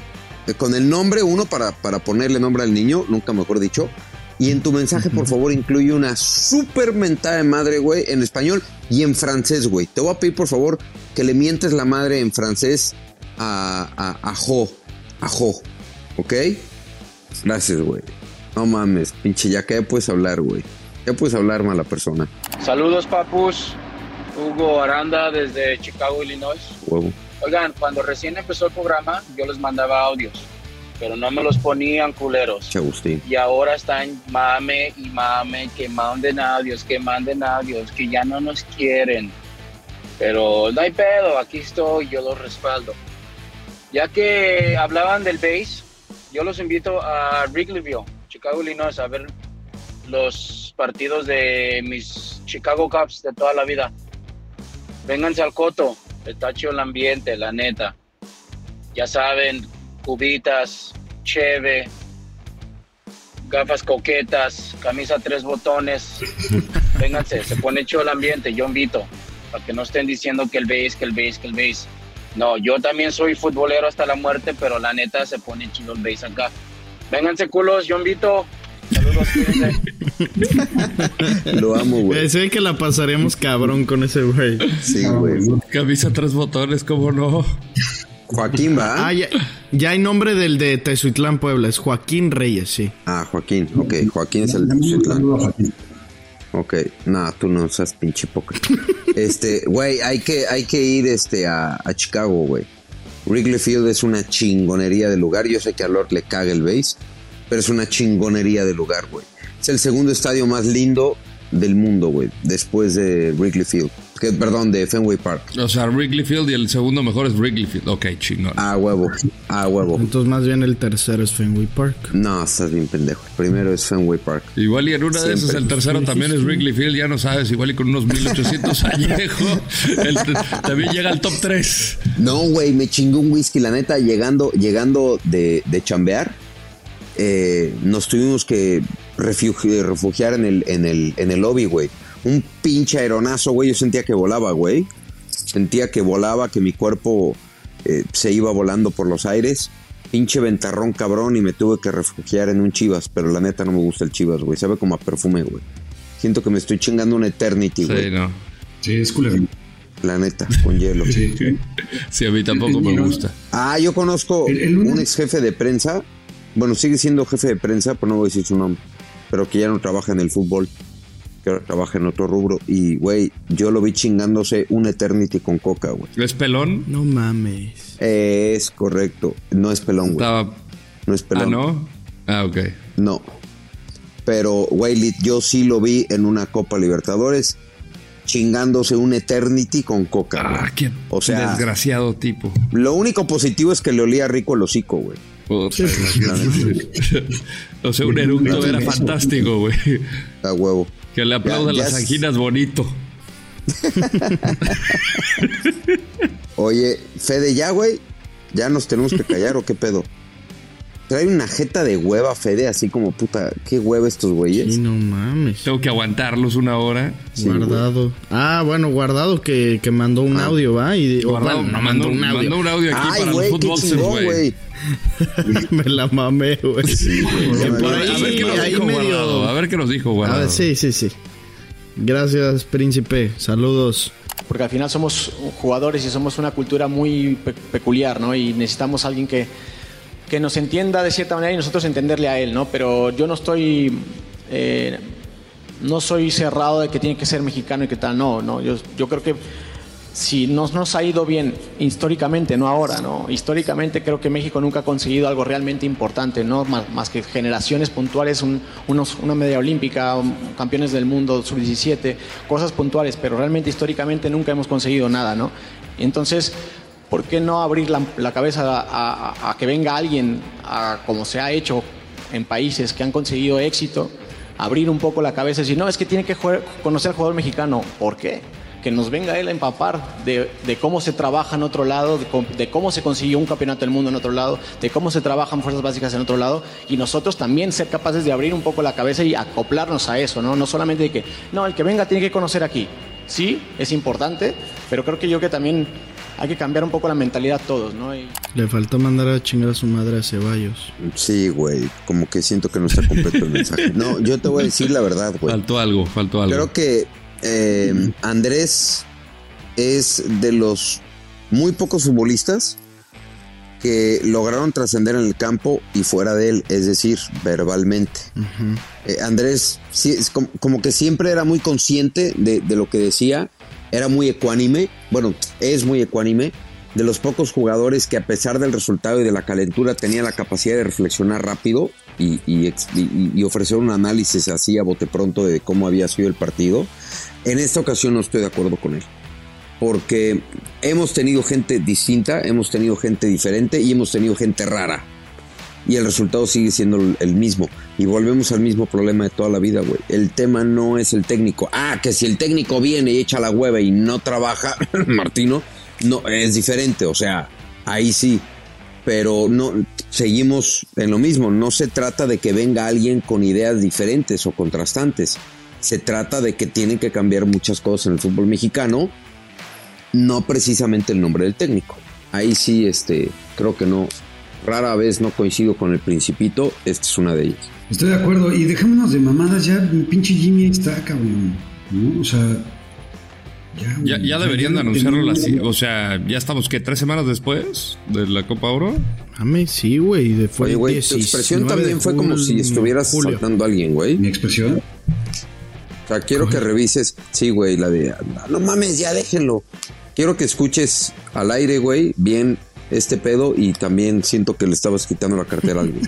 Eh, Con el nombre, uno, para, para ponerle nombre al niño, nunca mejor dicho. Y en tu mensaje, por favor, incluye una súper mentada de madre, güey, en español y en francés, güey. Te voy a pedir, por favor, que le mientes la madre en francés a, a, a Jo. A Jo. ¿Ok? Gracias, güey. No mames, pinche, ya que ya puedes hablar, güey. Ya puedes hablar, mala persona. Saludos, papus. Hugo Aranda desde Chicago, Illinois. Huevo. Oigan, cuando recién empezó el programa, yo les mandaba audios, pero no me los ponían culeros. Agustín. Y ahora están mame y mame, que manden audios, que manden audios, que ya no nos quieren. Pero no hay pedo, aquí estoy, yo los respaldo. Ya que hablaban del base, yo los invito a Wrigleyville, Chicago, Illinois, a ver los partidos de mis Chicago Cubs de toda la vida. Vénganse al coto, está chido el ambiente, la neta. Ya saben, cubitas, cheve, gafas coquetas, camisa tres botones. [LAUGHS] Vénganse, se pone chido el ambiente, yo invito, para que no estén diciendo que el base, que el base, que el base. No, yo también soy futbolero hasta la muerte, pero la neta se pone chido el base acá. Vénganse culos, yo invito. Saludos. [LAUGHS] Lo amo, güey. Se ve que la pasaremos cabrón con ese güey. Sí, güey. Camisa tres botones, ¿cómo no? Joaquín va. Ah, ya, ya hay nombre del de Tezuitlán, Puebla. Es Joaquín Reyes, sí. Ah, Joaquín. Ok, Joaquín es el de Joaquín. Ok, no, tú no seas pinche poca. [LAUGHS] Este, güey, hay que, hay que ir este, a, a Chicago, güey. Wrigley Field es una chingonería de lugar. Yo sé que a Lord le caga el base, pero es una chingonería de lugar, güey. Es el segundo estadio más lindo del mundo, güey, después de Wrigley Field. Que, perdón, de Fenway Park. O sea, Wrigley Field y el segundo mejor es Wrigley Field. Ok, chingón. A huevo, a huevo. Entonces, más bien el tercero es Fenway Park. No, estás bien pendejo. Primero es Fenway Park. Igual y en una de esas el tercero también es Wrigley Field, ya no sabes, igual y con unos 1800 añejo, [LAUGHS] el- también llega al top 3. No, güey, me chingó un whisky, la neta, llegando, llegando de, de chambear, eh, nos tuvimos que refugi- refugiar en el, en el, en el lobby, güey. Un pinche aeronazo, güey, yo sentía que volaba, güey. Sentía que volaba, que mi cuerpo eh, se iba volando por los aires. Pinche ventarrón cabrón y me tuve que refugiar en un chivas, pero la neta no me gusta el chivas, güey. Sabe como a perfume, güey. Siento que me estoy chingando una eternity, güey. Sí, no. Sí, es culero. La neta, con hielo. Sí. Sí, a mí tampoco me gusta. Ah, yo conozco El- el lunes- un ex jefe de prensa. Bueno, sigue siendo jefe de prensa, pero no voy a decir su nombre. Pero que ya no trabaja en el fútbol. Que ahora trabaja en otro rubro. Y, güey, yo lo vi chingándose un Eternity con coca, güey. ¿Es pelón? No mames. Es correcto. No es pelón, güey. Estaba... No es Ah, pelón. ¿no? Ah, ok. No. Pero, güey, yo sí lo vi en una Copa Libertadores. chingándose un Eternity con coca. Ah, qué O sea- desgraciado tipo. Lo único positivo es que le olía rico el hocico, güey. Puta, o sea, un eructo era fantástico, güey. A huevo. Que le aplaudan las anginas bonito. [LAUGHS] Oye, Fede, ya, güey. Ya nos tenemos que callar o qué pedo. Trae una jeta de hueva, Fede, así como puta, qué hueva estos güeyes. Sí, no mames. Tengo que aguantarlos una hora. Sí, guardado. Ah, bueno, guardado que, que mandó un audio, ¿va? Y, Guardado, bueno, no mandó, mandó un audio. mandó un audio aquí Ay, para güey, los footboxers, güey. güey. [LAUGHS] Me la mamé, güey. güey. Por A ver, qué nos dijo medio- Guardado. A ver qué nos dijo Guardado. A ver, sí, sí, sí. Gracias, príncipe. Saludos. Porque al final somos jugadores y somos una cultura muy pe- peculiar, ¿no? Y necesitamos a alguien que, que nos entienda de cierta manera y nosotros entenderle a él, ¿no? Pero yo no estoy... eh, no soy cerrado de que tiene que ser mexicano y que tal, no, no. Yo, creo que si nos, nos ha ido bien históricamente, no ahora, ¿no? Históricamente creo que México nunca ha conseguido algo realmente importante, ¿no? Más, que generaciones puntuales, un- unos, una media olímpica, campeones del mundo, sub-17, cosas puntuales, pero realmente históricamente nunca hemos conseguido nada, ¿no? Entonces, ¿por qué no abrir la, cabeza a, que venga alguien, como se ha hecho en países que han conseguido éxito, abrir un poco la cabeza y decir, no, es que tiene que jugar- conocer al jugador mexicano. ¿Por qué? Que nos venga él a empapar de, cómo se trabaja en otro lado, de, de cómo se consiguió un campeonato del mundo en otro lado, de cómo se trabajan fuerzas básicas en otro lado, y nosotros también ser capaces de abrir un poco la cabeza y acoplarnos a eso, ¿no? No solamente de que, no, el que venga tiene que conocer aquí. Sí, es importante, pero creo que yo que también hay que cambiar un poco la mentalidad todos, ¿no? Y- Le faltó mandar a chingar a su madre a Ceballos. Sí, güey, como que siento que no está completo el mensaje. [LAUGHS] No, yo te voy a decir la verdad, güey. Faltó algo, faltó algo. Creo que eh, Andrés es de los muy pocos futbolistas que lograron trascender en el campo y fuera de él, es decir, verbalmente. Eh, Andrés sí, es como, como que siempre era muy consciente de, de lo que decía, era muy ecuánime, bueno, es muy ecuánime, de los pocos jugadores que a pesar del resultado y de la calentura tenía la capacidad de reflexionar rápido y, ofrecer un análisis así a bote pronto de cómo había sido el partido. En esta ocasión no estoy de acuerdo con él porque hemos tenido gente distinta, hemos tenido gente diferente y hemos tenido gente rara. Y el resultado sigue siendo el- mismo. Y volvemos al mismo problema de toda la vida, güey. El tema no es el técnico. Ah, que si el técnico viene y echa la hueva y no trabaja, [LAUGHS] Martino, no, es diferente. O sea, ahí sí. Pero no, seguimos en lo mismo. No se trata de que venga alguien con ideas diferentes o contrastantes. Se trata de que tienen que cambiar muchas cosas en el fútbol mexicano no precisamente el nombre del técnico. Ahí sí, este, creo que no, rara vez no coincido con el principito, esta es una de ellas. Estoy de acuerdo. Y dejémonos de mamadas ya. mi Pinche Jimmy ahí está, cabrón. ¿No? O sea. Ya, deberían de anunciarlo así. O sea, ya estamos, ¿qué? ¿Tres semanas después de la Copa Oro? Mame, sí, güey. Oye, güey, tu 19 expresión también fue como si estuvieras julio. saltando a alguien, güey. Mi expresión. O sea, quiero que revises, sí, güey, la de, no mames, ya déjenlo. Quiero que escuches al aire, güey, bien este pedo y también siento que le estabas quitando la cartera a alguien.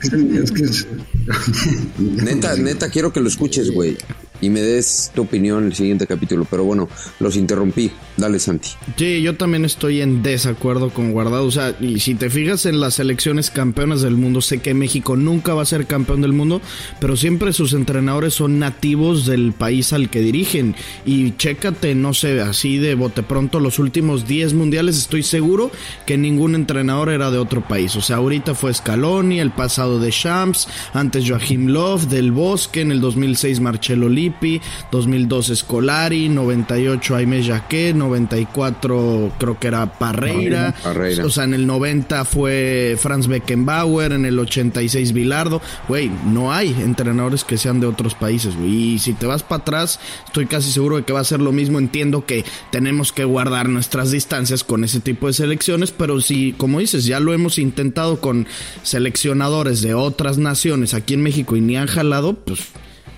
[LAUGHS] Neta, neta, quiero que lo escuches, güey. Y me des tu opinión en el siguiente capítulo. Pero bueno, los interrumpí. Dale, Santi. Sí, yo también estoy en desacuerdo con Guardado. O sea, y si te fijas en las selecciones campeonas del mundo, sé que México nunca va a ser campeón del mundo, pero siempre sus entrenadores son nativos del país al que dirigen. Y chécate, no sé, así de bote pronto, los últimos 10 mundiales, estoy seguro que ningún entrenador era de otro país. O sea, ahorita fue Scaloni, el pasado de Champs, antes Joachim Löw, del Bosque, en el 2006 Marcelo Lippi, 2002 Scolari, 98 Aimé Jacquet, 94 creo que era Parreira, Parreira. o sea, en el 90 fue Franz Beckenbauer, en el 86 Bilardo, güey, no hay entrenadores que sean de otros países, güey, y si te vas para atrás, estoy casi seguro de que va a ser lo mismo, entiendo que tenemos que guardar nuestras distancias con ese tipo de selecciones, pero si, como dices, ya lo hemos intentado con seleccionadores de otras naciones aquí en México y ni han jalado, pues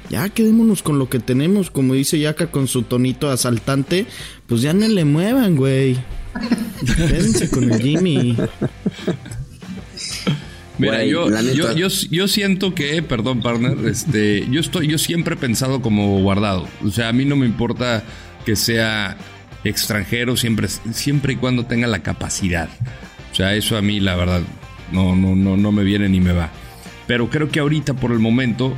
ya quedémonos con lo que tenemos, como dice Yaka con su tonito asaltante, pues ya no le muevan, güey. Quédense con el Jimmy. Mira, Güey, yo, yo, yo, yo siento que, perdón, partner, este, yo estoy, yo siempre he pensado como guardado. O sea, a mí no me importa que sea extranjero, siempre, siempre y cuando tenga la capacidad. O sea, eso a mí, la verdad, no, no, no, no me viene ni me va. Pero creo que ahorita, por el momento,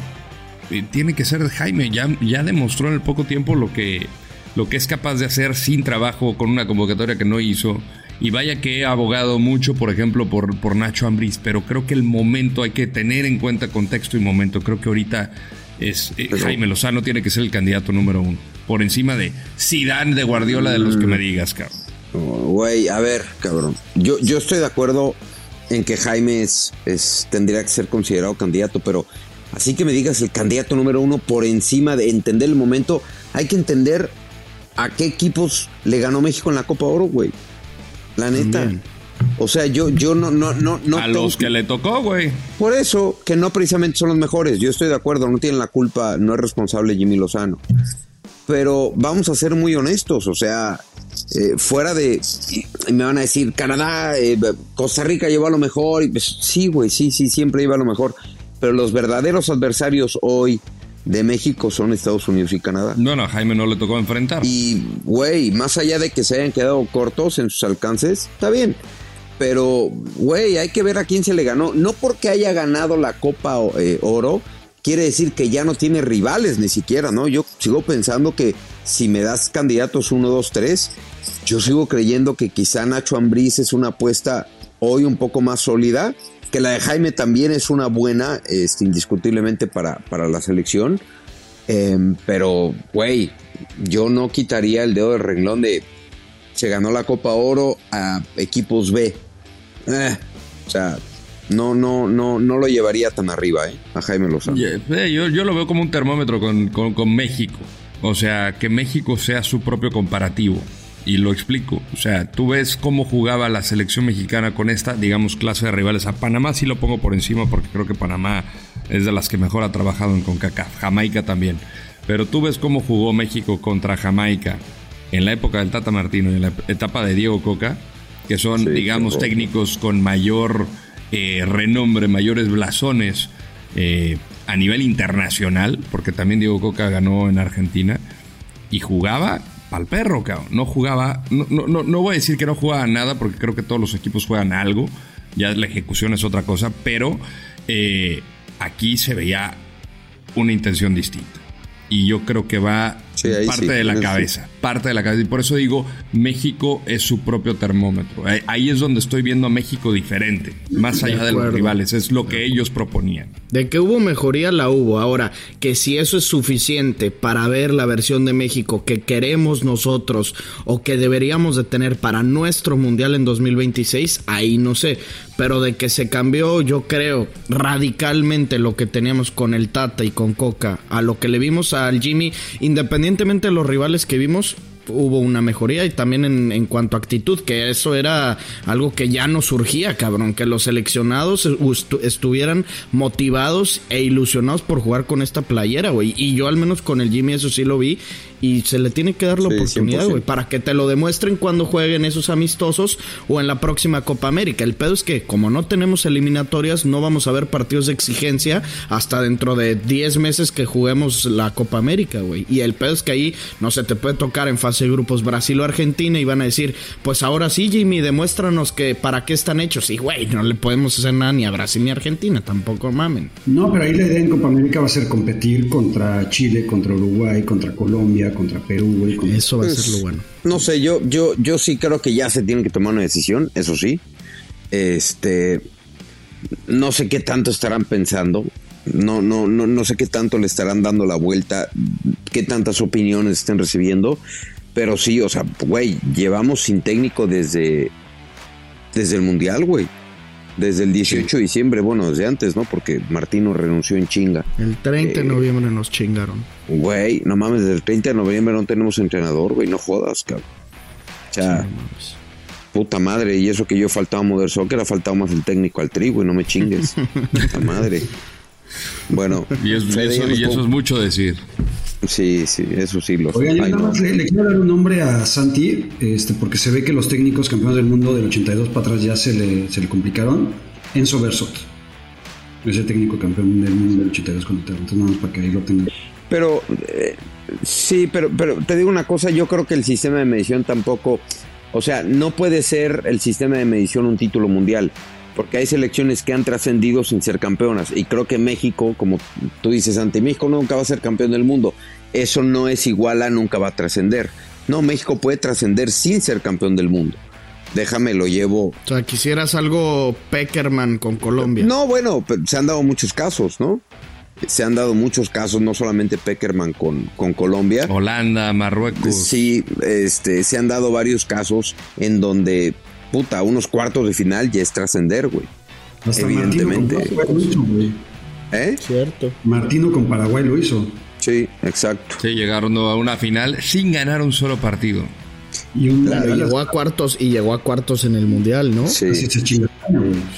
tiene que ser Jaime. Ya, ya demostró en el poco tiempo lo que, lo que es capaz de hacer sin trabajo con una convocatoria que no hizo. Y vaya que he abogado mucho, por ejemplo, por, por Nacho Ambriz, pero creo que el momento hay que tener en cuenta contexto y momento. Creo que ahorita es eh, Jaime Lozano tiene que ser el candidato número uno. Por encima de Zidane, de Guardiola, de los que me digas, cabrón. Güey, a ver, cabrón. Yo, yo estoy de acuerdo en que Jaime es, es- tendría que ser considerado candidato, pero así que me digas el candidato número uno por encima de entender el momento, hay que entender a qué equipos le ganó México en la Copa Oro, güey. La neta. También. O sea, yo, yo no, no, no, no a tengo- los que le tocó, güey. Por eso, que no precisamente son los mejores. Yo estoy de acuerdo, no tienen la culpa, no es responsable Jimmy Lozano. Pero vamos a ser muy honestos, o sea, eh, fuera de. y Me van a decir, Canadá, eh, Costa Rica lleva lo mejor. y pues, sí, güey, sí, sí, siempre lleva lo mejor. Pero los verdaderos adversarios hoy de México son Estados Unidos y Canadá. No, no, a Jaime no le tocó enfrentar. Y, güey, más allá de que se hayan quedado cortos en sus alcances, está bien. Pero, güey, hay que ver a quién se le ganó. No porque haya ganado la Copa eh, Oro, quiere decir que ya no tiene rivales ni siquiera, ¿no? Yo sigo pensando que si me das candidatos 1, 2, 3, yo sigo creyendo que quizá Nacho Ambriz es una apuesta hoy un poco más sólida, que la de Jaime también es una buena, este, indiscutiblemente para, para la selección. Em, pero, güey, yo no quitaría el dedo del renglón de se ganó la Copa Oro a equipos B. Eh, o sea, no, no, no, no lo llevaría tan arriba, ¿eh? A Jaime Lozano. Yeah, eh, yo, yo lo veo como un termómetro con, con- con México. O sea, que México sea su propio comparativo. Y lo explico. O sea, tú ves cómo jugaba la selección mexicana con esta, digamos, clase de rivales. A Panamá sí lo pongo por encima porque creo que Panamá es de las que mejor ha trabajado en CONCACAF. Jamaica también. Pero tú ves cómo jugó México contra Jamaica en la época del Tata Martino y en la etapa de Diego Coca, que son, Sí, digamos, técnicos con mayor eh, renombre, mayores blasones eh, a nivel internacional, porque también Diego Coca ganó en Argentina y jugaba al perro, cabrón. No jugaba, no, no, no, no voy a decir que no jugaba nada, porque creo que todos los equipos juegan algo, ya la ejecución es otra cosa, pero eh, aquí se veía una intención distinta. Y yo creo que va Sí, parte sí, de la cabeza, parte de la cabeza. Y por eso digo, México es su propio termómetro. Ahí- Ahí es donde estoy viendo a México diferente, más allá de, los acuerdo. rivales, es lo que ellos proponían. De que hubo mejoría, la hubo. Ahora, que si eso es suficiente para ver la versión de México que queremos nosotros o que deberíamos de tener para nuestro Mundial en 2026, ahí no sé. Pero de que se cambió, yo creo, radicalmente lo que teníamos con el Tata y con Coca a lo que le vimos al Jimmy, independientemente de los rivales que vimos, hubo una mejoría y también en, en cuanto a actitud, que eso era algo que ya no surgía, cabrón, que los seleccionados estu- estuvieran motivados e ilusionados por jugar con esta playera, güey. Y yo al menos con el Jimmy eso sí lo vi y se le tiene que dar la Sí, oportunidad, 100%. güey, para que te lo demuestren cuando jueguen esos amistosos o en la próxima Copa América. El pedo es que como no tenemos eliminatorias, no vamos a ver partidos de exigencia hasta dentro de 10 meses que juguemos la Copa América, güey. Y el pedo es que ahí no se te puede tocar en fase de grupos Brasil o Argentina y van a decir, pues ahora sí, Jimmy, demuéstranos que para qué están hechos. Y, güey, no le podemos hacer nada ni a Brasil ni a Argentina, tampoco mamen. No, pero ahí la idea en Copa América va a ser competir contra Chile, contra Uruguay, contra Colombia, contra Perú, güey. Eso va a Pues, ser lo bueno. No sé, yo, yo, yo sí creo que ya se tiene que tomar una decisión, eso sí. Este, no sé qué tanto estarán pensando. No, no, no, no sé qué tanto le estarán dando la vuelta, qué tantas opiniones estén recibiendo. Pero sí, o sea, güey, llevamos sin técnico desde, desde el Mundial, güey. Desde el 18 de diciembre, bueno, desde antes, ¿no? Porque Martino renunció en chinga. El 30 de Eh, noviembre nos chingaron. Güey, no mames, desde el 30 de noviembre no tenemos entrenador, güey, no jodas, cabrón. O sea, puta madre, y eso que yo faltaba Modern Soccer, ha faltado más el técnico al tri, güey, no me chingues. [LAUGHS] puta madre. Bueno, Y, es- y Fede, eso, y es mucho decir. Sí, sí, eso sí lo Oigan, yo nada más le, le quiero dar un nombre a Santi, este, porque se ve que los técnicos campeones del mundo del 82 para atrás ya se le, se le complicaron. Enzo Bersot. Es el técnico campeón del mundo del 82 con Italia. Entonces, nada más para que ahí lo tengan. Pero eh, sí, pero, pero te digo una cosa, yo creo que el sistema de medición tampoco, o sea, no puede ser el sistema de medición un título mundial, porque hay selecciones que han trascendido sin ser campeonas, y creo que México, como tú dices, ante México nunca va a ser campeón del mundo, eso no es igual a nunca va a trascender. No, México puede trascender sin ser campeón del mundo. Déjame, lo llevo. O sea, quisieras algo Peckerman con Colombia. No, bueno, pero se han dado muchos casos, ¿no? Se han dado muchos casos, no solamente Peckerman con, con Colombia. Holanda, Marruecos. Sí, este, se han dado varios casos en donde, puta, unos cuartos de final ya es trascender, güey. Hasta Evidentemente. Martino con Paraguay lo hizo, güey. ¿Eh? Cierto. Martino con Paraguay lo hizo. Sí, exacto. Sí, llegaron a una final sin ganar un solo partido. Y un Claro, llegó a cuartos y llegó a cuartos en el mundial, ¿no? Sí.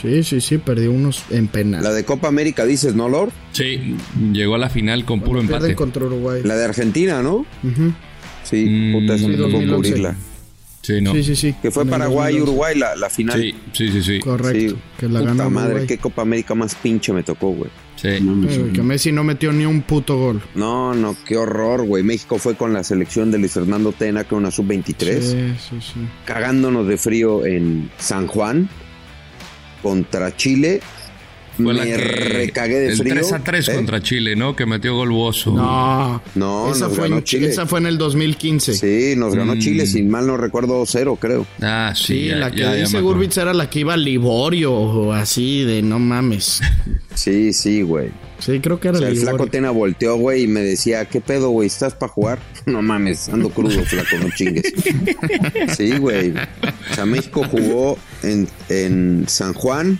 Sí, sí, sí, perdió unos en penal. La de Copa América dices, ¿no, Lord? Sí, llegó a la final con puro empate. contra Uruguay. La de Argentina, ¿no? Ujú. Sí, Mm, puta, esa sí, me tocó 2011. cubrirla. Sí, no. Sí, sí, sí. Que fue Paraguay y 2011. Uruguay la, la final. Sí, sí, sí, sí. Correcto. Sí. Que la Puta ganó madre, Uruguay. qué Copa América más pinche me tocó, güey. Sí. No. Eh, que Messi no metió ni un puto gol. No, no, qué horror, güey. México fue con la selección de Luis Fernando Tena, que era una sub-23, Sí, sí, sí. cagándonos de frío en San Juan contra Chile. Fue la me que- recagué de el frío. 3 a 3 ¿Eh? contra Chile, ¿no? Que metió gol Bozo. No. No, esa, nos fue ganó en, Chile. esa fue en el 2015. Sí, nos ganó Mm. Chile, sin mal no recuerdo, cero, creo. Ah, sí. Sí, ya- la que ya- dice. Gurbitz era la que iba a Liborio o así de no mames. Sí, sí, güey. Sí, creo que era O sea, el Liborio. flaco Tena volteó, güey, y me decía, ¿qué pedo, güey? ¿Estás para jugar? [LAUGHS] No mames, ando crudo, [LAUGHS] flaco, no chingues. Sí, güey. O sea, México jugó en, en San Juan.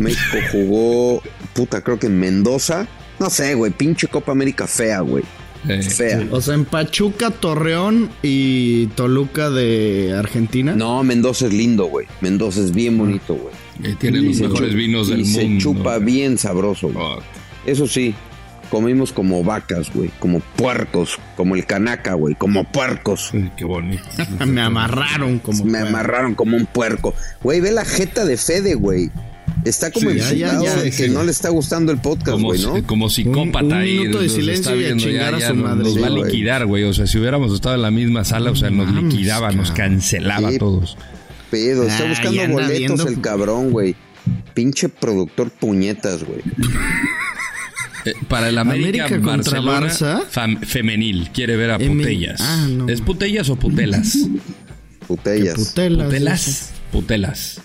México jugó, puta, creo que en Mendoza. No sé, güey, pinche Copa América fea, güey. Eh, Fea. O sea, en Pachuca, Torreón y Toluca de Argentina. No, Mendoza es lindo, güey. Mendoza es bien bonito, güey. eh, tiene los se mejores vinos y del se mundo. chupa bien sabroso, güey. Oh, Eso sí, comimos como vacas, güey. Como puercos. Como el canaca, güey. Como puercos. qué bonito. [LAUGHS] Me amarraron como. Me puerco. amarraron como un puerco. Güey, ve la jeta de Fede, güey. Está como Sí, ya, ya, de sí. que no le está gustando el podcast, Como, güey, ¿no? como psicópata Un- un ahí, minuto de silencio y a chingar ya- a su madre. Nos Sí, va a liquidar, güey. O sea, si hubiéramos estado en la misma sala, o sea, nos liquidaba, nos cancelaba a todos. Pedo, está Ah, buscando boletos viendo- el cabrón, güey. Pinche productor puñetas, güey. Eh, para el América, América contra Barcelona Barça. femenil. Quiere ver a M- Putellas. Ah, no. ¿Es Putellas o Putelas? Putellas. Putelas. Putelas. Putelas.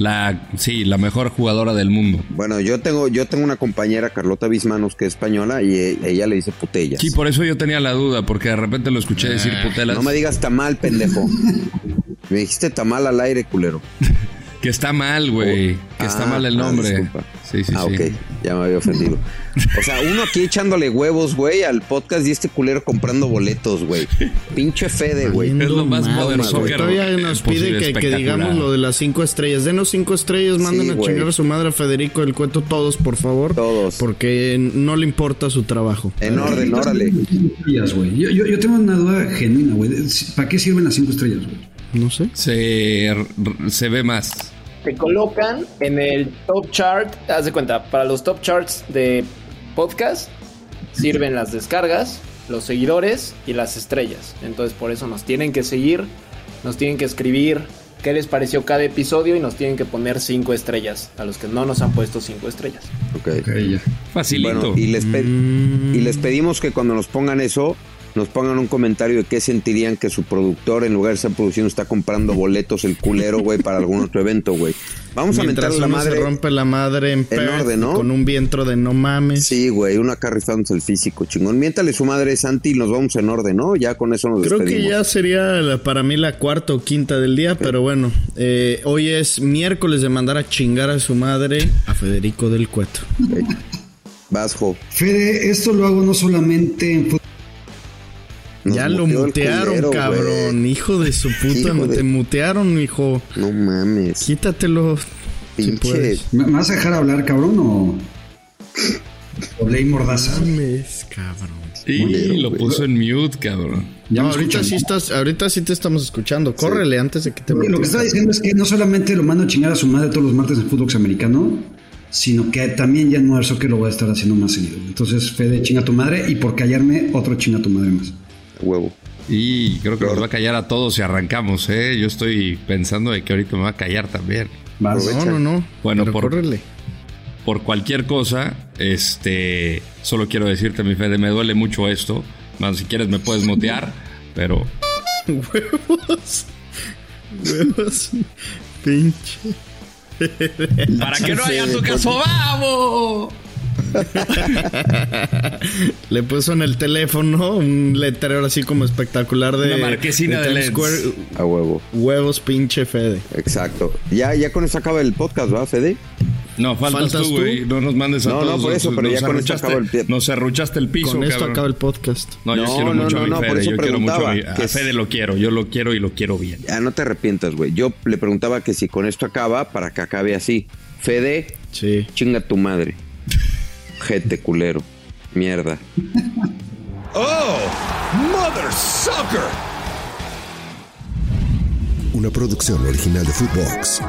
La, sí, la mejor jugadora del mundo. Bueno, yo tengo, yo tengo una compañera, Carlota Bismanos, que es española, y e- ella le dice putellas. Sí, por eso yo tenía la duda, porque de repente lo escuché decir Putelas. No me digas tamal, pendejo. [LAUGHS] Me dijiste tamal al aire, culero. [LAUGHS] Que está mal, güey. Que está Ah, mal el ah, nombre. disculpa. sí, sí, ah, sí. ok. Ya me había ofendido. O sea, uno aquí echándole huevos, güey, al podcast y este culero comprando boletos, güey. Pinche Fede, güey. Es lo más güey. soccer Todavía nos pide que, que digamos lo de las cinco estrellas. Denos cinco estrellas, manden Sí, a chingar a su madre a Federico del Cueto, todos, por favor. Todos. Porque no le importa su trabajo. En orden, órale. Estrellas, güey. Yo, yo, yo tengo una duda genuina, güey. ¿Para qué sirven las cinco estrellas, güey? No sé. Se, se ve más. Te colocan en el top chart. Haz de cuenta, para los top charts de podcast sirven las descargas, los seguidores y las estrellas. Entonces, por eso nos tienen que seguir, nos tienen que escribir qué les pareció cada episodio y nos tienen que poner cinco estrellas a los que no nos han puesto cinco estrellas. Ok. Ok, ya. Facilito. Bueno, y les, Mm. y les pedimos que cuando nos pongan eso, nos pongan un comentario de qué sentirían que su productor, en lugar de estar produciendo, está comprando boletos el culero, güey, para algún otro evento, güey. Vamos a Mientras mentar la madre. se rompe la madre en, orden, ¿no? con un viento de no mames. Sí, güey, uno acá rifándose el físico, chingón. Miéntale su madre, Santi, y nos vamos en orden, ¿no? Ya con eso nos Creo que ya sería la- para mí la cuarta o quinta del día, pero bueno, eh, hoy es miércoles de mandar a chingar a su madre a Federico del Cueto. Ok. Vas, Jo. Fede, esto lo hago no solamente en. Nos ya lo mutearon, culero, cabrón. Hijo de su puta, Hijo de- te mutearon, hijo. No mames. Quítatelo. si Pinche. puedes. ¿Me vas a dejar hablar, cabrón, o...? ¿O ley mordaza? Mames, cabrón. Y culero, lo puso en mute, cabrón. Ya No, ahorita escuchan, sí ¿no? estás, ahorita sí te estamos escuchando. Córrele antes de que te Lo que está diciendo es que no solamente lo mando a chingar a su madre todos los martes en fútbol americano, sino que también ya en Modern Soccer lo voy a estar haciendo más seguido. Entonces, Fede, chinga tu madre y por callarme, otro chinga tu madre más. Huevo. Y creo que nos va a callar a todos si arrancamos, ¿eh? Yo estoy pensando de que ahorita me va a callar también. No, no, no. Bueno, Pero por, córrele. por cualquier cosa, este, solo quiero decirte, mi Fede, me duele mucho esto. Más si quieres me puedes motear, [LAUGHS] pero Huevos. Huevos. Pinche. para que no haya tu caso, vamos. [LAUGHS] Le puso en el teléfono un letrero así como espectacular de. Una marquesina de. Square. A huevo. Huevos, pinche Fede. Exacto. Ya, ya con eso acaba el podcast, ¿va, Fede? No, faltas, ¿Faltas tú, güey. No nos mandes a No, no, todos. por eso, Nos- pero ya con esto acaba el pie- Nos arruchaste el piso, Con esto cabrón. acaba el podcast. No, yo No, quiero no, mucho no, a mi no, por Fede. eso Yo quiero mucho a, mi, preguntaba, a Fede lo quiero. Yo lo quiero y lo quiero bien. Ya no te arrepientas, güey. Yo le preguntaba que si con esto acaba, para que acabe así. Fede, Sí. chinga tu madre. Jete culero. Mierda. Oh, Mother Sucker. Una producción original de Footbox.